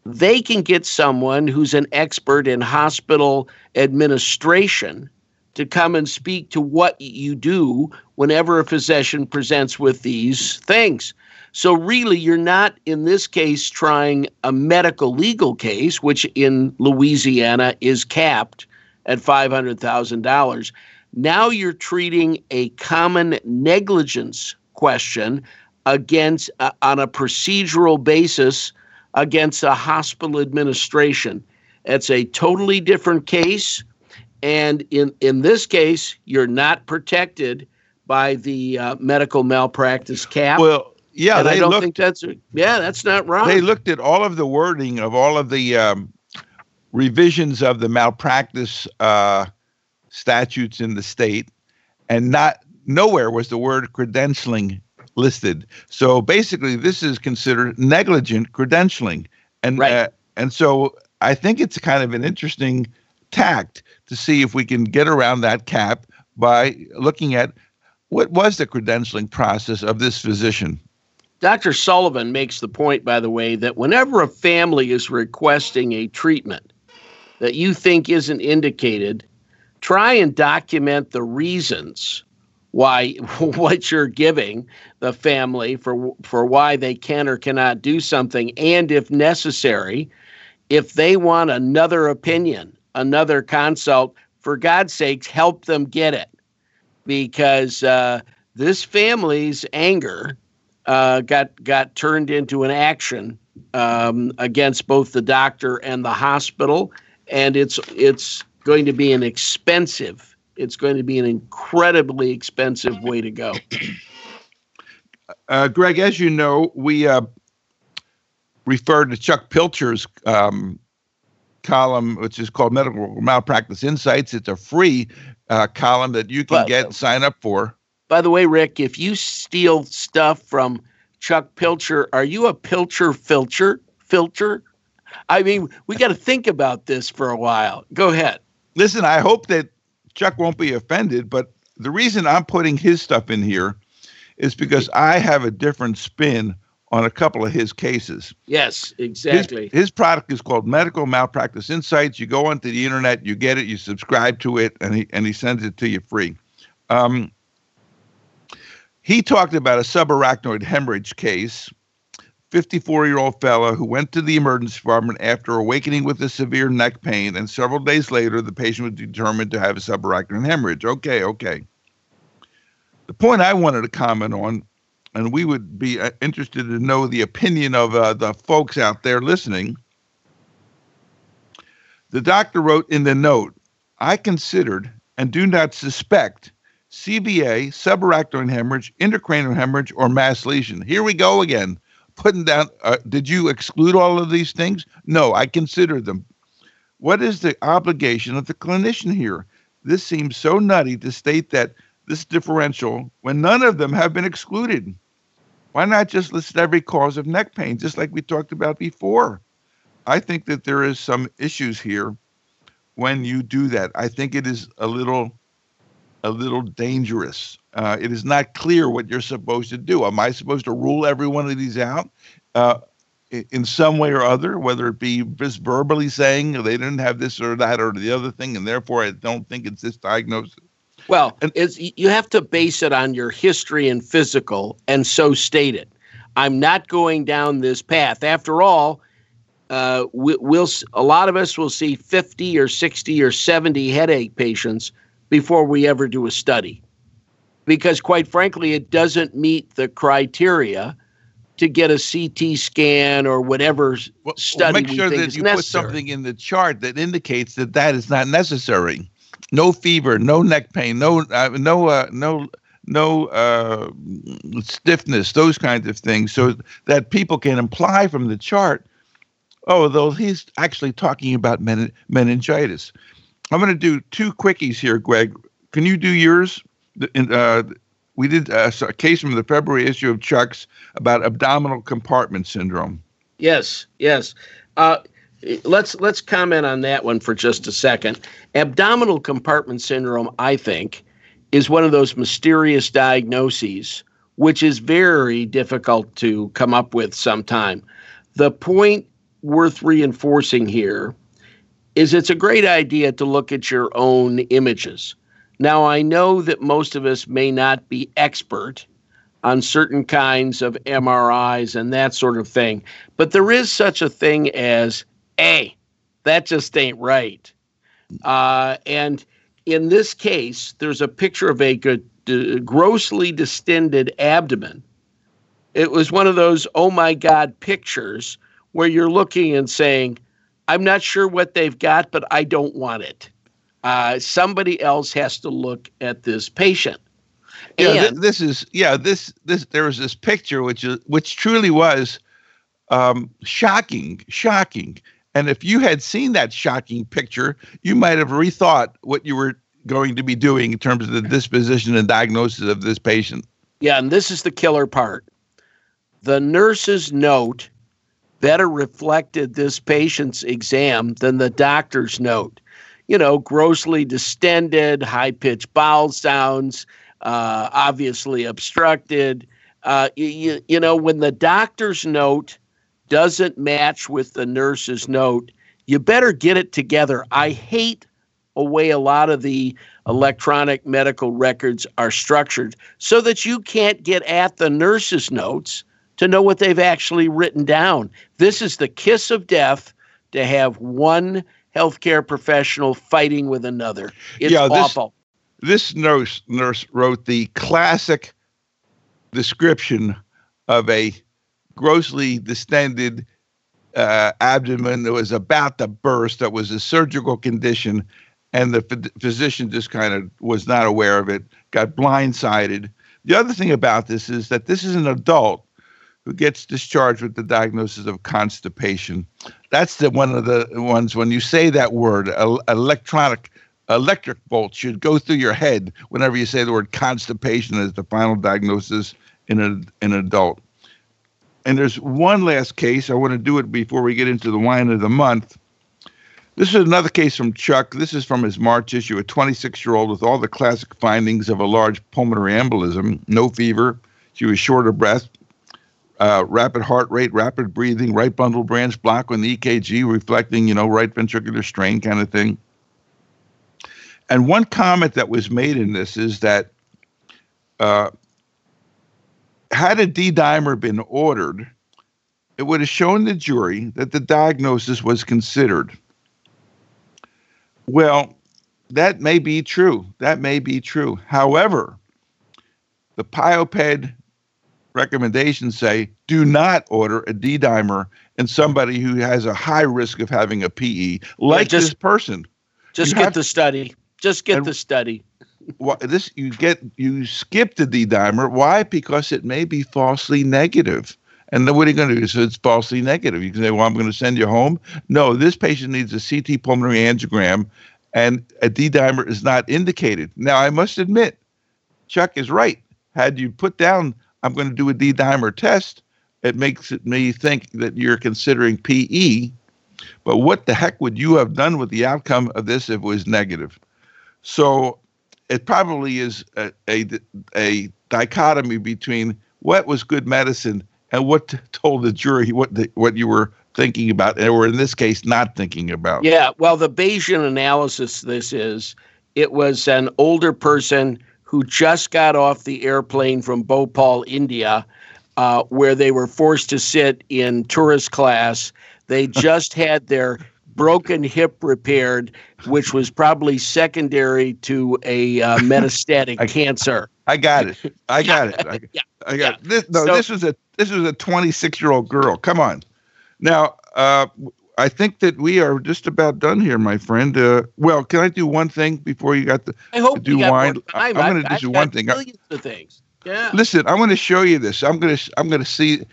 They can get someone who's an expert in hospital administration to come and speak to what you do whenever a physician presents with these things. So, really, you're not in this case trying a medical legal case, which in Louisiana is capped at $500,000. Now you're treating a common negligence question against uh, on a procedural basis against a hospital administration. It's a totally different case. And in, in this case, you're not protected by the uh, medical malpractice cap. Well, yeah, and I don't looked, think that's yeah, that's not wrong. They looked at all of the wording of all of the um, revisions of the malpractice uh, statutes in the state, and not nowhere was the word credentialing listed. So basically, this is considered negligent credentialing, and right. uh, and so I think it's kind of an interesting tact to see if we can get around that cap by looking at what was the credentialing process of this physician. Dr. Sullivan makes the point, by the way, that whenever a family is requesting a treatment that you think isn't indicated, try and document the reasons why what you're giving the family for for why they can or cannot do something. And if necessary if they want another opinion another consult for god's sakes help them get it. Because uh, this family's anger uh, got got turned into an action um, against both the doctor and the hospital, and it's it's going to be an expensive. It's going to be an incredibly expensive way to go. Uh, Greg, as you know, we uh, refer to Chuck Pilcher's um, column, which is called Medical Malpractice Insights. It's a free uh, column that you can but, get sign up for. By the way, Rick, if you steal stuff from Chuck Pilcher, are you a Pilcher filter? Filter? I mean, we got to think about this for a while. Go ahead. Listen, I hope that Chuck won't be offended, but the reason I'm putting his stuff in here is because I have a different spin on a couple of his cases. Yes, exactly. His, his, product is called Medical Malpractice Insights. You go onto the internet, you get it, you subscribe to it, and he and he sends it to you free. Um, he talked about a subarachnoid hemorrhage case. 54 year old fellow who went to the emergency department after awakening with a severe neck pain, and several days later, the patient was determined to have a subarachnoid hemorrhage. Okay, okay. The point I wanted to comment on, and we would be uh, interested to know the opinion of uh, the folks out there listening. The doctor wrote in the note, I considered and do not suspect CVA, subarachnoid hemorrhage, intracranial hemorrhage, or mass lesion. Here we go again. Putting down, uh, did you exclude all of these things? No, I considered them. What is the obligation of the clinician here? This seems so nutty to state that this differential when none of them have been excluded. Why not just list every cause of neck pain, just like we talked about before? I think that there is some issues here when you do that. I think it is a little a little dangerous. Uh, it is not clear what you're supposed to do. Am I supposed to rule every one of these out? Uh, in some way or other, whether it be just verbally saying they didn't have this or that or the other thing, and therefore I don't think it's this diagnosis? Well, and, it's, you have to base it on your history and physical, and so state it. I'm not going down this path. After all, uh, we, will a lot of us will see 50 or 60 or 70 headache patients before we ever do a study, because quite frankly, it doesn't meet the criteria to get a CT scan or whatever well, study. Well, make sure that you necessary. put something in the chart that indicates that that is not necessary. No fever, no neck pain, no uh, no uh, no no uh, stiffness, those kinds of things, so that people can imply from the chart. Oh, though he's actually talking about men- meningitis. I'm going to do two quickies here, Greg. Can you do yours? Uh, we did a, a case from the February issue of Chuck's about abdominal compartment syndrome. Yes, yes. Uh, let's let's comment on that one for just a second. Abdominal compartment syndrome, I think, is one of those mysterious diagnoses which is very difficult to come up with sometime. The point worth reinforcing here is it's a great idea to look at your own images. Now, I know that most of us may not be expert on certain kinds of MRIs and that sort of thing, but there is such a thing as, a, that just ain't right. Uh, and in this case, there's a picture of a good, grossly distended abdomen. It was one of those, oh my God, pictures where you're looking and saying, I'm not sure what they've got, but I don't want it uh, somebody else has to look at this patient. Yeah, th- this is yeah. This this there was this picture which is which truly was um, shocking, shocking. And if you had seen that shocking picture, you might have rethought what you were going to be doing in terms of the disposition and diagnosis of this patient. Yeah, and this is the killer part. The nurse's note better reflected this patient's exam than the doctor's note you know, grossly distended, high pitched bowel sounds, uh, obviously obstructed. Uh, you, you know, when the doctor's note doesn't match with the nurse's note, you better get it together. I hate a way a lot of the electronic medical records are structured so that you can't get at the nurse's notes to know what they've actually written down. This is the kiss of death to have one healthcare professional fighting with another. It's yeah, this, awful. This nurse nurse wrote the classic description of a grossly distended uh, abdomen that was about to burst. That was a surgical condition, and the f- physician just kind of was not aware of it. Got blindsided. The other thing about this is that this is an adult who gets discharged with the diagnosis of constipation. That's the one of the ones when you say that word, electronic electric bolt should go through your head whenever you say the word constipation as the final diagnosis in, a, in an adult. And there's one last case. I want to do it before we get into the wine of the month. This is another case from Chuck. This is from his March issue, a 26 year old with all the classic findings of a large pulmonary embolism, no fever. She was short of breath, uh, rapid heart rate, rapid breathing, right bundle branch block on the EKG, reflecting, you know, right ventricular strain kind of thing. And one comment that was made in this is that uh, had a D dimer been ordered, it would have shown the jury that the diagnosis was considered. Well, that may be true. That may be true. However, the PIOPED recommendations say do not order a D dimer in somebody who has a high risk of having a PE, like yeah, just, this person. Just you get the study. Just get the study. What this you get you skip the D dimer. Why? Because it may be falsely negative. And then what are you going to do? So it's falsely negative. You can say, well, I'm going to send you home. No, this patient needs a CT pulmonary angiogram, and a D dimer is not indicated. Now, I must admit, Chuck is right. Had you put down I'm going to do a D dimer test, it makes me think that you're considering PE. But what the heck would you have done with the outcome of this if it was negative? So it probably is a, a, a dichotomy between what was good medicine and what told the jury what the, what you were thinking about, or in this case, not thinking about. Yeah, well, the Bayesian analysis this is it was an older person who just got off the airplane from Bhopal, India, uh, where they were forced to sit in tourist class. They just had their broken hip repaired, which was probably secondary to a uh, metastatic I, cancer. I got it. I got it. I, yeah. I got yeah. it. This, no, so, this was a this was a 26 year old girl. Come on. Now, uh, I think that we are just about done here, my friend. Uh, well, can I do one thing before you got the I hope do wine? I'm going to do one thing. Millions of things. Yeah. Listen, I want to show you this. I'm going to I'm going to see.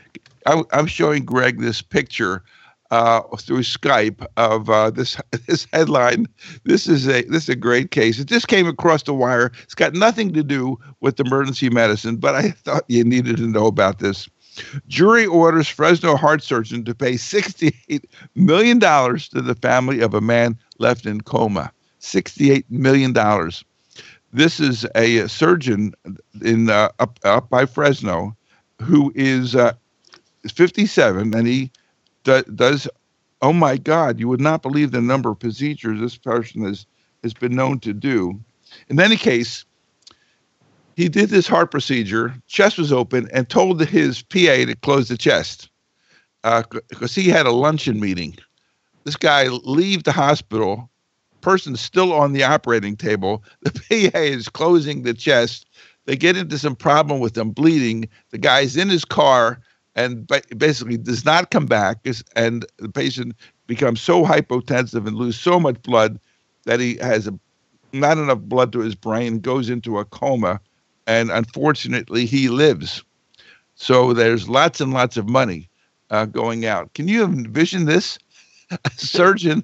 I, I'm showing Greg this picture uh, through Skype of uh, this this headline. This is a this is a great case. It just came across the wire. It's got nothing to do with emergency medicine, but I thought you needed to know about this. Jury orders Fresno heart surgeon to pay $68 million to the family of a man left in coma. $68 million. This is a surgeon in uh, up, up by Fresno who is uh, 57 and he do, does oh my god you would not believe the number of procedures this person has has been known to do in any case he did this heart procedure chest was open and told his pa to close the chest because uh, he had a luncheon meeting. This guy leave the hospital person's still on the operating table the pa is closing the chest they get into some problem with them bleeding the guy's in his car and basically does not come back, and the patient becomes so hypotensive and lose so much blood that he has a, not enough blood to his brain, goes into a coma, and unfortunately he lives. So there's lots and lots of money uh, going out. Can you envision this? A surgeon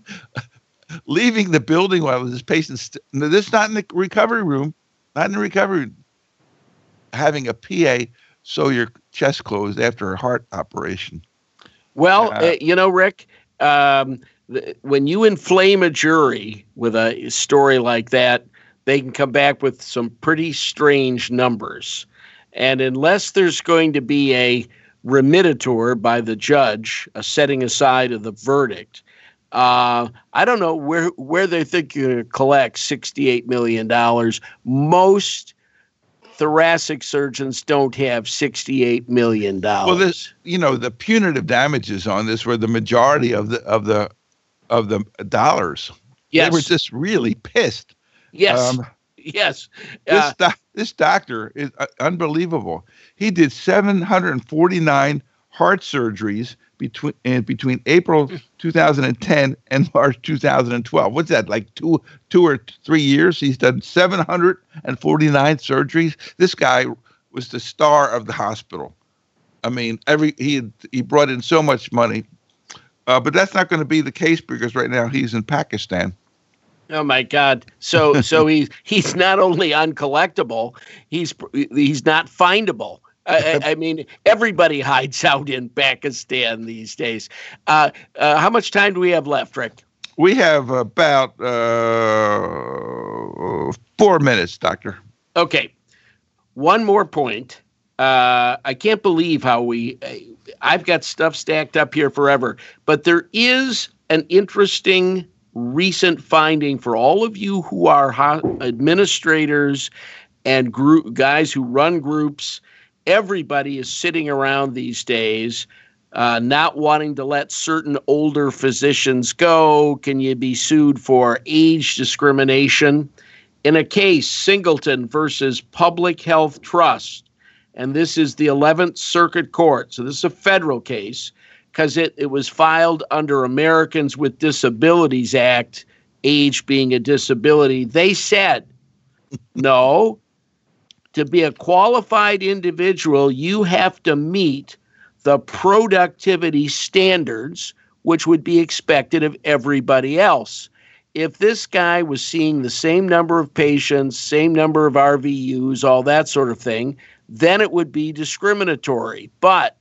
leaving the building while his patient's st- no, this not in the recovery room, not in the recovery, room. having a PA sew your chest closed after a heart operation. Well, uh, uh, you know, Rick, um, when you inflame a jury with a story like that, they can come back with some pretty strange numbers. And unless there's going to be a remittitur by the judge, a setting aside of the verdict, uh, I don't know where where they think you're going to collect $68 million. Most thoracic surgeons don't have $68 million. Well, this, you know, the punitive damages on this were the majority of the, of the, of the dollars. Yes. They were just really pissed. Yes. Um, yes. Uh, this, this doctor is uh, unbelievable. He did 749 heart surgeries between in between April 2010 and March 2012. What's that? Like two two or three years? He's done 749 surgeries. This guy was the star of the hospital. I mean, every he had, he brought in so much money, uh, but that's not going to be the case because right now he's in Pakistan. Oh my God! So so he's he's not only uncollectible, he's he's not findable. I, I, mean, everybody hides out in Pakistan these days. Uh, uh, how much time do we have left, Rick? We have about uh, four minutes, Doctor. Okay. One more point. Uh, I can't believe how we. I've got stuff stacked up here forever, but there is an interesting recent finding for all of you who are administrators and group guys who run groups everybody is sitting around these days uh, not wanting to let certain older physicians go. Can you be sued for age discrimination? In a case, Singleton versus Public Health Trust, and this is the 11th Circuit Court. So this is a federal case because it, it was filed under Americans with Disabilities Act, age being a disability. They said, no, to be a qualified individual, you have to meet the productivity standards which would be expected of everybody else. If this guy was seeing the same number of patients, same number of RVUs, all that sort of thing, then it would be discriminatory. But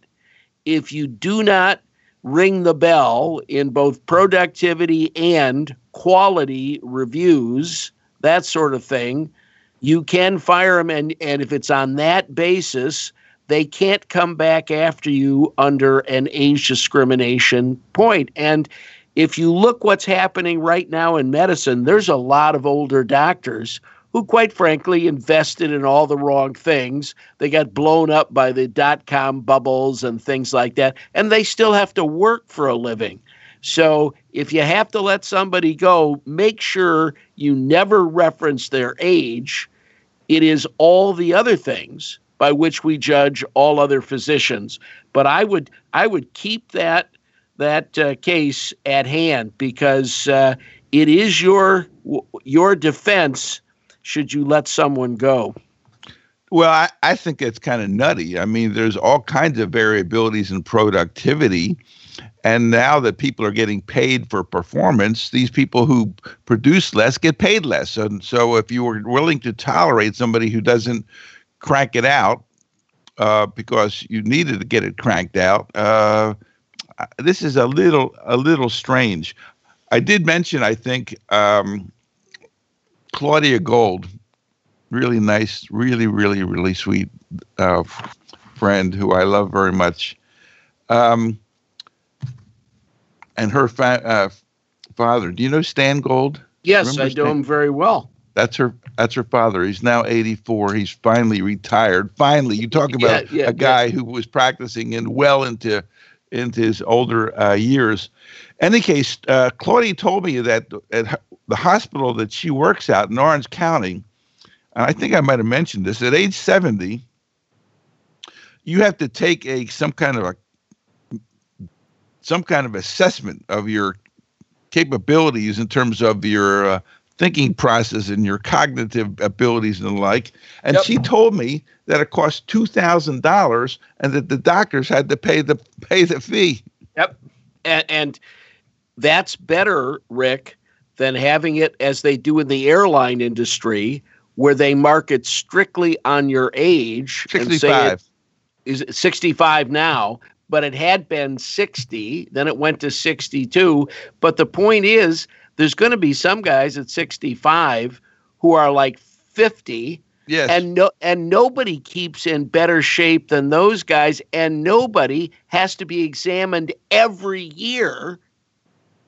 if you do not ring the bell in both productivity and quality reviews, that sort of thing, you can fire them. and, and if it's on that basis they can't come back after you under an age discrimination point. And if you look what's happening right now in medicine, there's a lot of older doctors who, quite frankly, invested in all the wrong things. They got blown up by the dot com bubbles and things like that, and they still have to work for a living. So if you have to let somebody go, make sure you never reference their age. It is all the other things by which we judge all other physicians. But I would I would keep that that uh, case at hand because uh, it is your your defense should you let someone go. Well, I, I think it's kind of nutty. I mean, there's all kinds of variabilities in productivity. And now that people are getting paid for performance, these people who produce less get paid less. And so if you were willing to tolerate somebody who doesn't crank it out uh, because you needed to get it cranked out, uh, this is a little a little strange. I did mention, I think, um, Claudia Gold, really nice, really, really, really sweet uh, friend who I love very much. Um, and her fa- uh, father. Do you know Stan Gold? Yes, Remember I Stan? know him very well. That's her. That's her father. He's now 84. He's finally retired. Finally, you talk about yeah, yeah, a guy yeah. who was practicing in well into into his older uh, years. In any case, uh, Claudia told me that at the hospital that she works at in Orange County, and I think I might have mentioned this, at age 70, you have to take a some kind of a some kind of assessment of your capabilities in terms of your uh, thinking process and your cognitive abilities and the like. And yep. she told me that it cost two thousand dollars and that the doctors had to pay the pay the fee. Yep. And, and that's better, Rick, than having it as they do in the airline industry, where they market strictly on your age. 65. Is 65 now, but it had been 60. Then it went to 62. But the point is, there's going to be some guys at 65 who are like 50 Yes. And no and nobody keeps in better shape than those guys and nobody has to be examined every year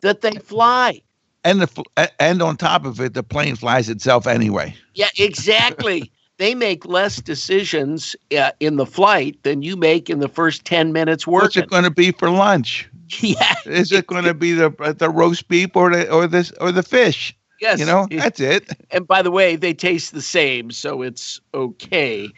that they fly. And the and on top of it the plane flies itself anyway. Yeah, exactly. they make less decisions uh, in the flight than you make in the first 10 minutes working. What's it going to be for lunch? Yeah. Is it going to be the the roast beef or the or this or the fish? Yes. You know, that's it. And by the way, they taste the same, so it's okay.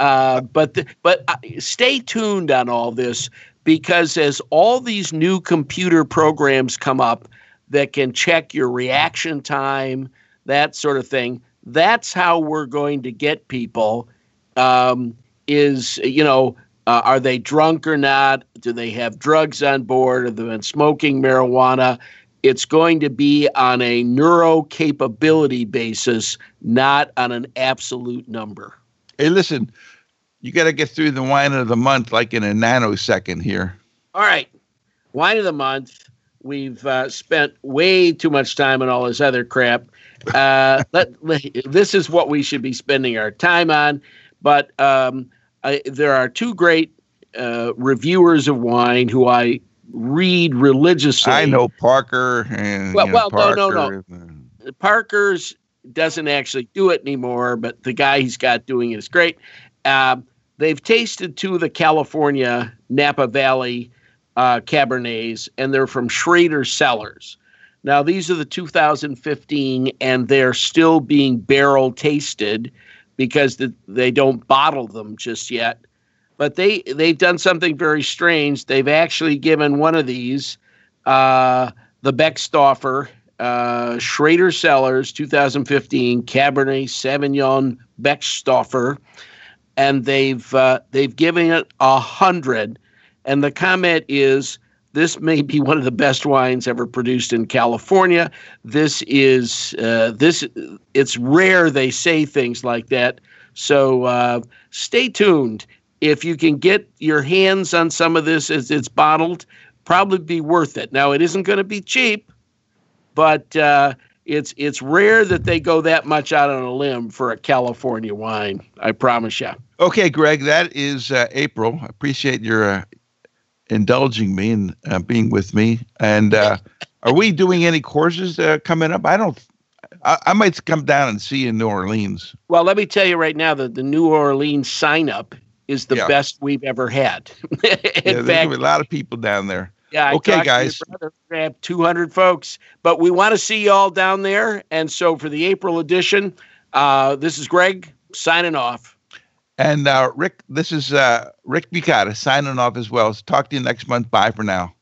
Uh, but the, but uh, stay tuned on all this because as all these new computer programs come up that can check your reaction time, that sort of thing, that's how we're going to get people. Um, is you know uh, are they drunk or not? Do they have drugs on board? Have they been smoking marijuana? It's going to be on a neuro capability basis, not on an absolute number. Hey, listen, you got to get through the wine of the month like in a nanosecond here. All right. Wine of the month. We've uh, spent way too much time on all this other crap. Uh, let, this is what we should be spending our time on. But um, I, there are two great uh, reviewers of wine who I read religiously. I know Parker and well, you know, well, Parker. no, no, no. Parker's doesn't actually do it anymore, but the guy he's got doing it is great. Uh, they've tasted two of the California Napa Valley uh, Cabernets, and they're from Schrader Cellars. Now, these are the 2015, and they're still being barrel tasted because the, they don't bottle them just yet. But they they've done something very strange. They've actually given one of these, uh, the Beckstoffer uh, Schrader Cellars 2015 Cabernet Sauvignon Beckstoffer, and they've uh, they've given it a hundred. And the comment is this may be one of the best wines ever produced in California. This is uh, this. It's rare they say things like that. So uh, stay tuned. If you can get your hands on some of this as it's bottled, probably be worth it. Now it isn't going to be cheap, but uh, it's it's rare that they go that much out on a limb for a California wine. I promise you. Okay, Greg, that is uh, April. Appreciate your uh, indulging me and uh, being with me. And uh, are we doing any courses uh, coming up? I don't. I, I, might come down and see you in New Orleans. Well, let me tell you right now that the New Orleans sign up is the yeah. best we've ever had. yeah, fact, a lot of people down there. Yeah. I okay, guys. We have 200 folks, but we want to see you all down there. And so for the April edition, uh, this is Greg signing off. And uh, Rick, this is uh, Rick Bukata signing off as well. Talk to you next month. Bye for now.